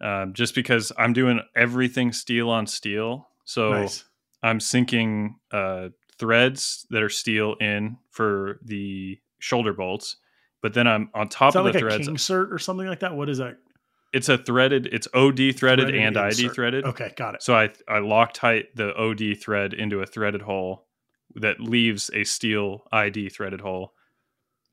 Um, just because I'm doing everything steel on steel, so nice. I'm sinking uh, threads that are steel in for the shoulder bolts, but then I'm on top of like the a threads. king cert or something like that? What is that? It's a threaded. It's OD threaded, Threaded and ID threaded. Okay, got it. So I I Loctite the OD thread into a threaded hole that leaves a steel ID threaded hole,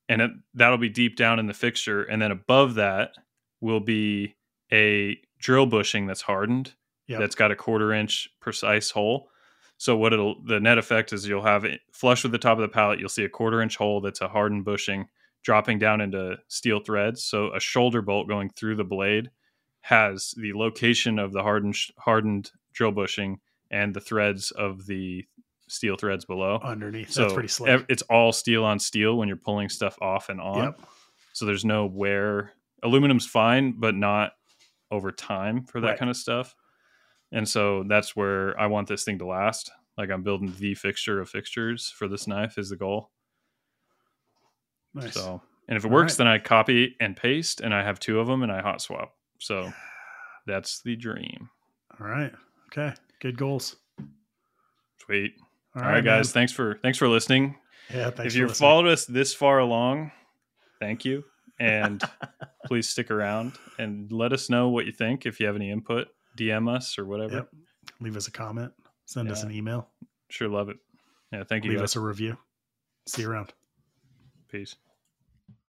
and it, that'll be deep down in the fixture, and then above that will be a drill bushing that's hardened Yep. that's got a quarter inch precise hole. So what it'll the net effect is you'll have it flush with the top of the pallet. You'll see a quarter inch hole that's a hardened bushing dropping down into steel threads. So a shoulder bolt going through the blade has the location of the hardened hardened drill bushing and the threads of the steel threads below. underneath. so That's pretty slick. it's all steel on steel when you're pulling stuff off and on. yep. So there's no wear. Aluminum's fine, but not over time for that Right. kind of stuff. And so that's where I want this thing to last. Like I'm building the fixture of fixtures for this knife is the goal. Nice. So And if it All works, right. then I copy and paste, and I have two of them, and I hot swap. So that's the dream. All right. Okay. Good goals. Sweet. All All right, guys. Thanks for thanks for listening. Yeah. Thanks if you've listening. followed us this far along, thank you, and please stick around and let us know what you think. If you have any input, DM us or whatever. Yep. Leave us a comment. Send us an email. Sure, love it. Yeah, thank you. Leave guys. us a review. See you around. Peace.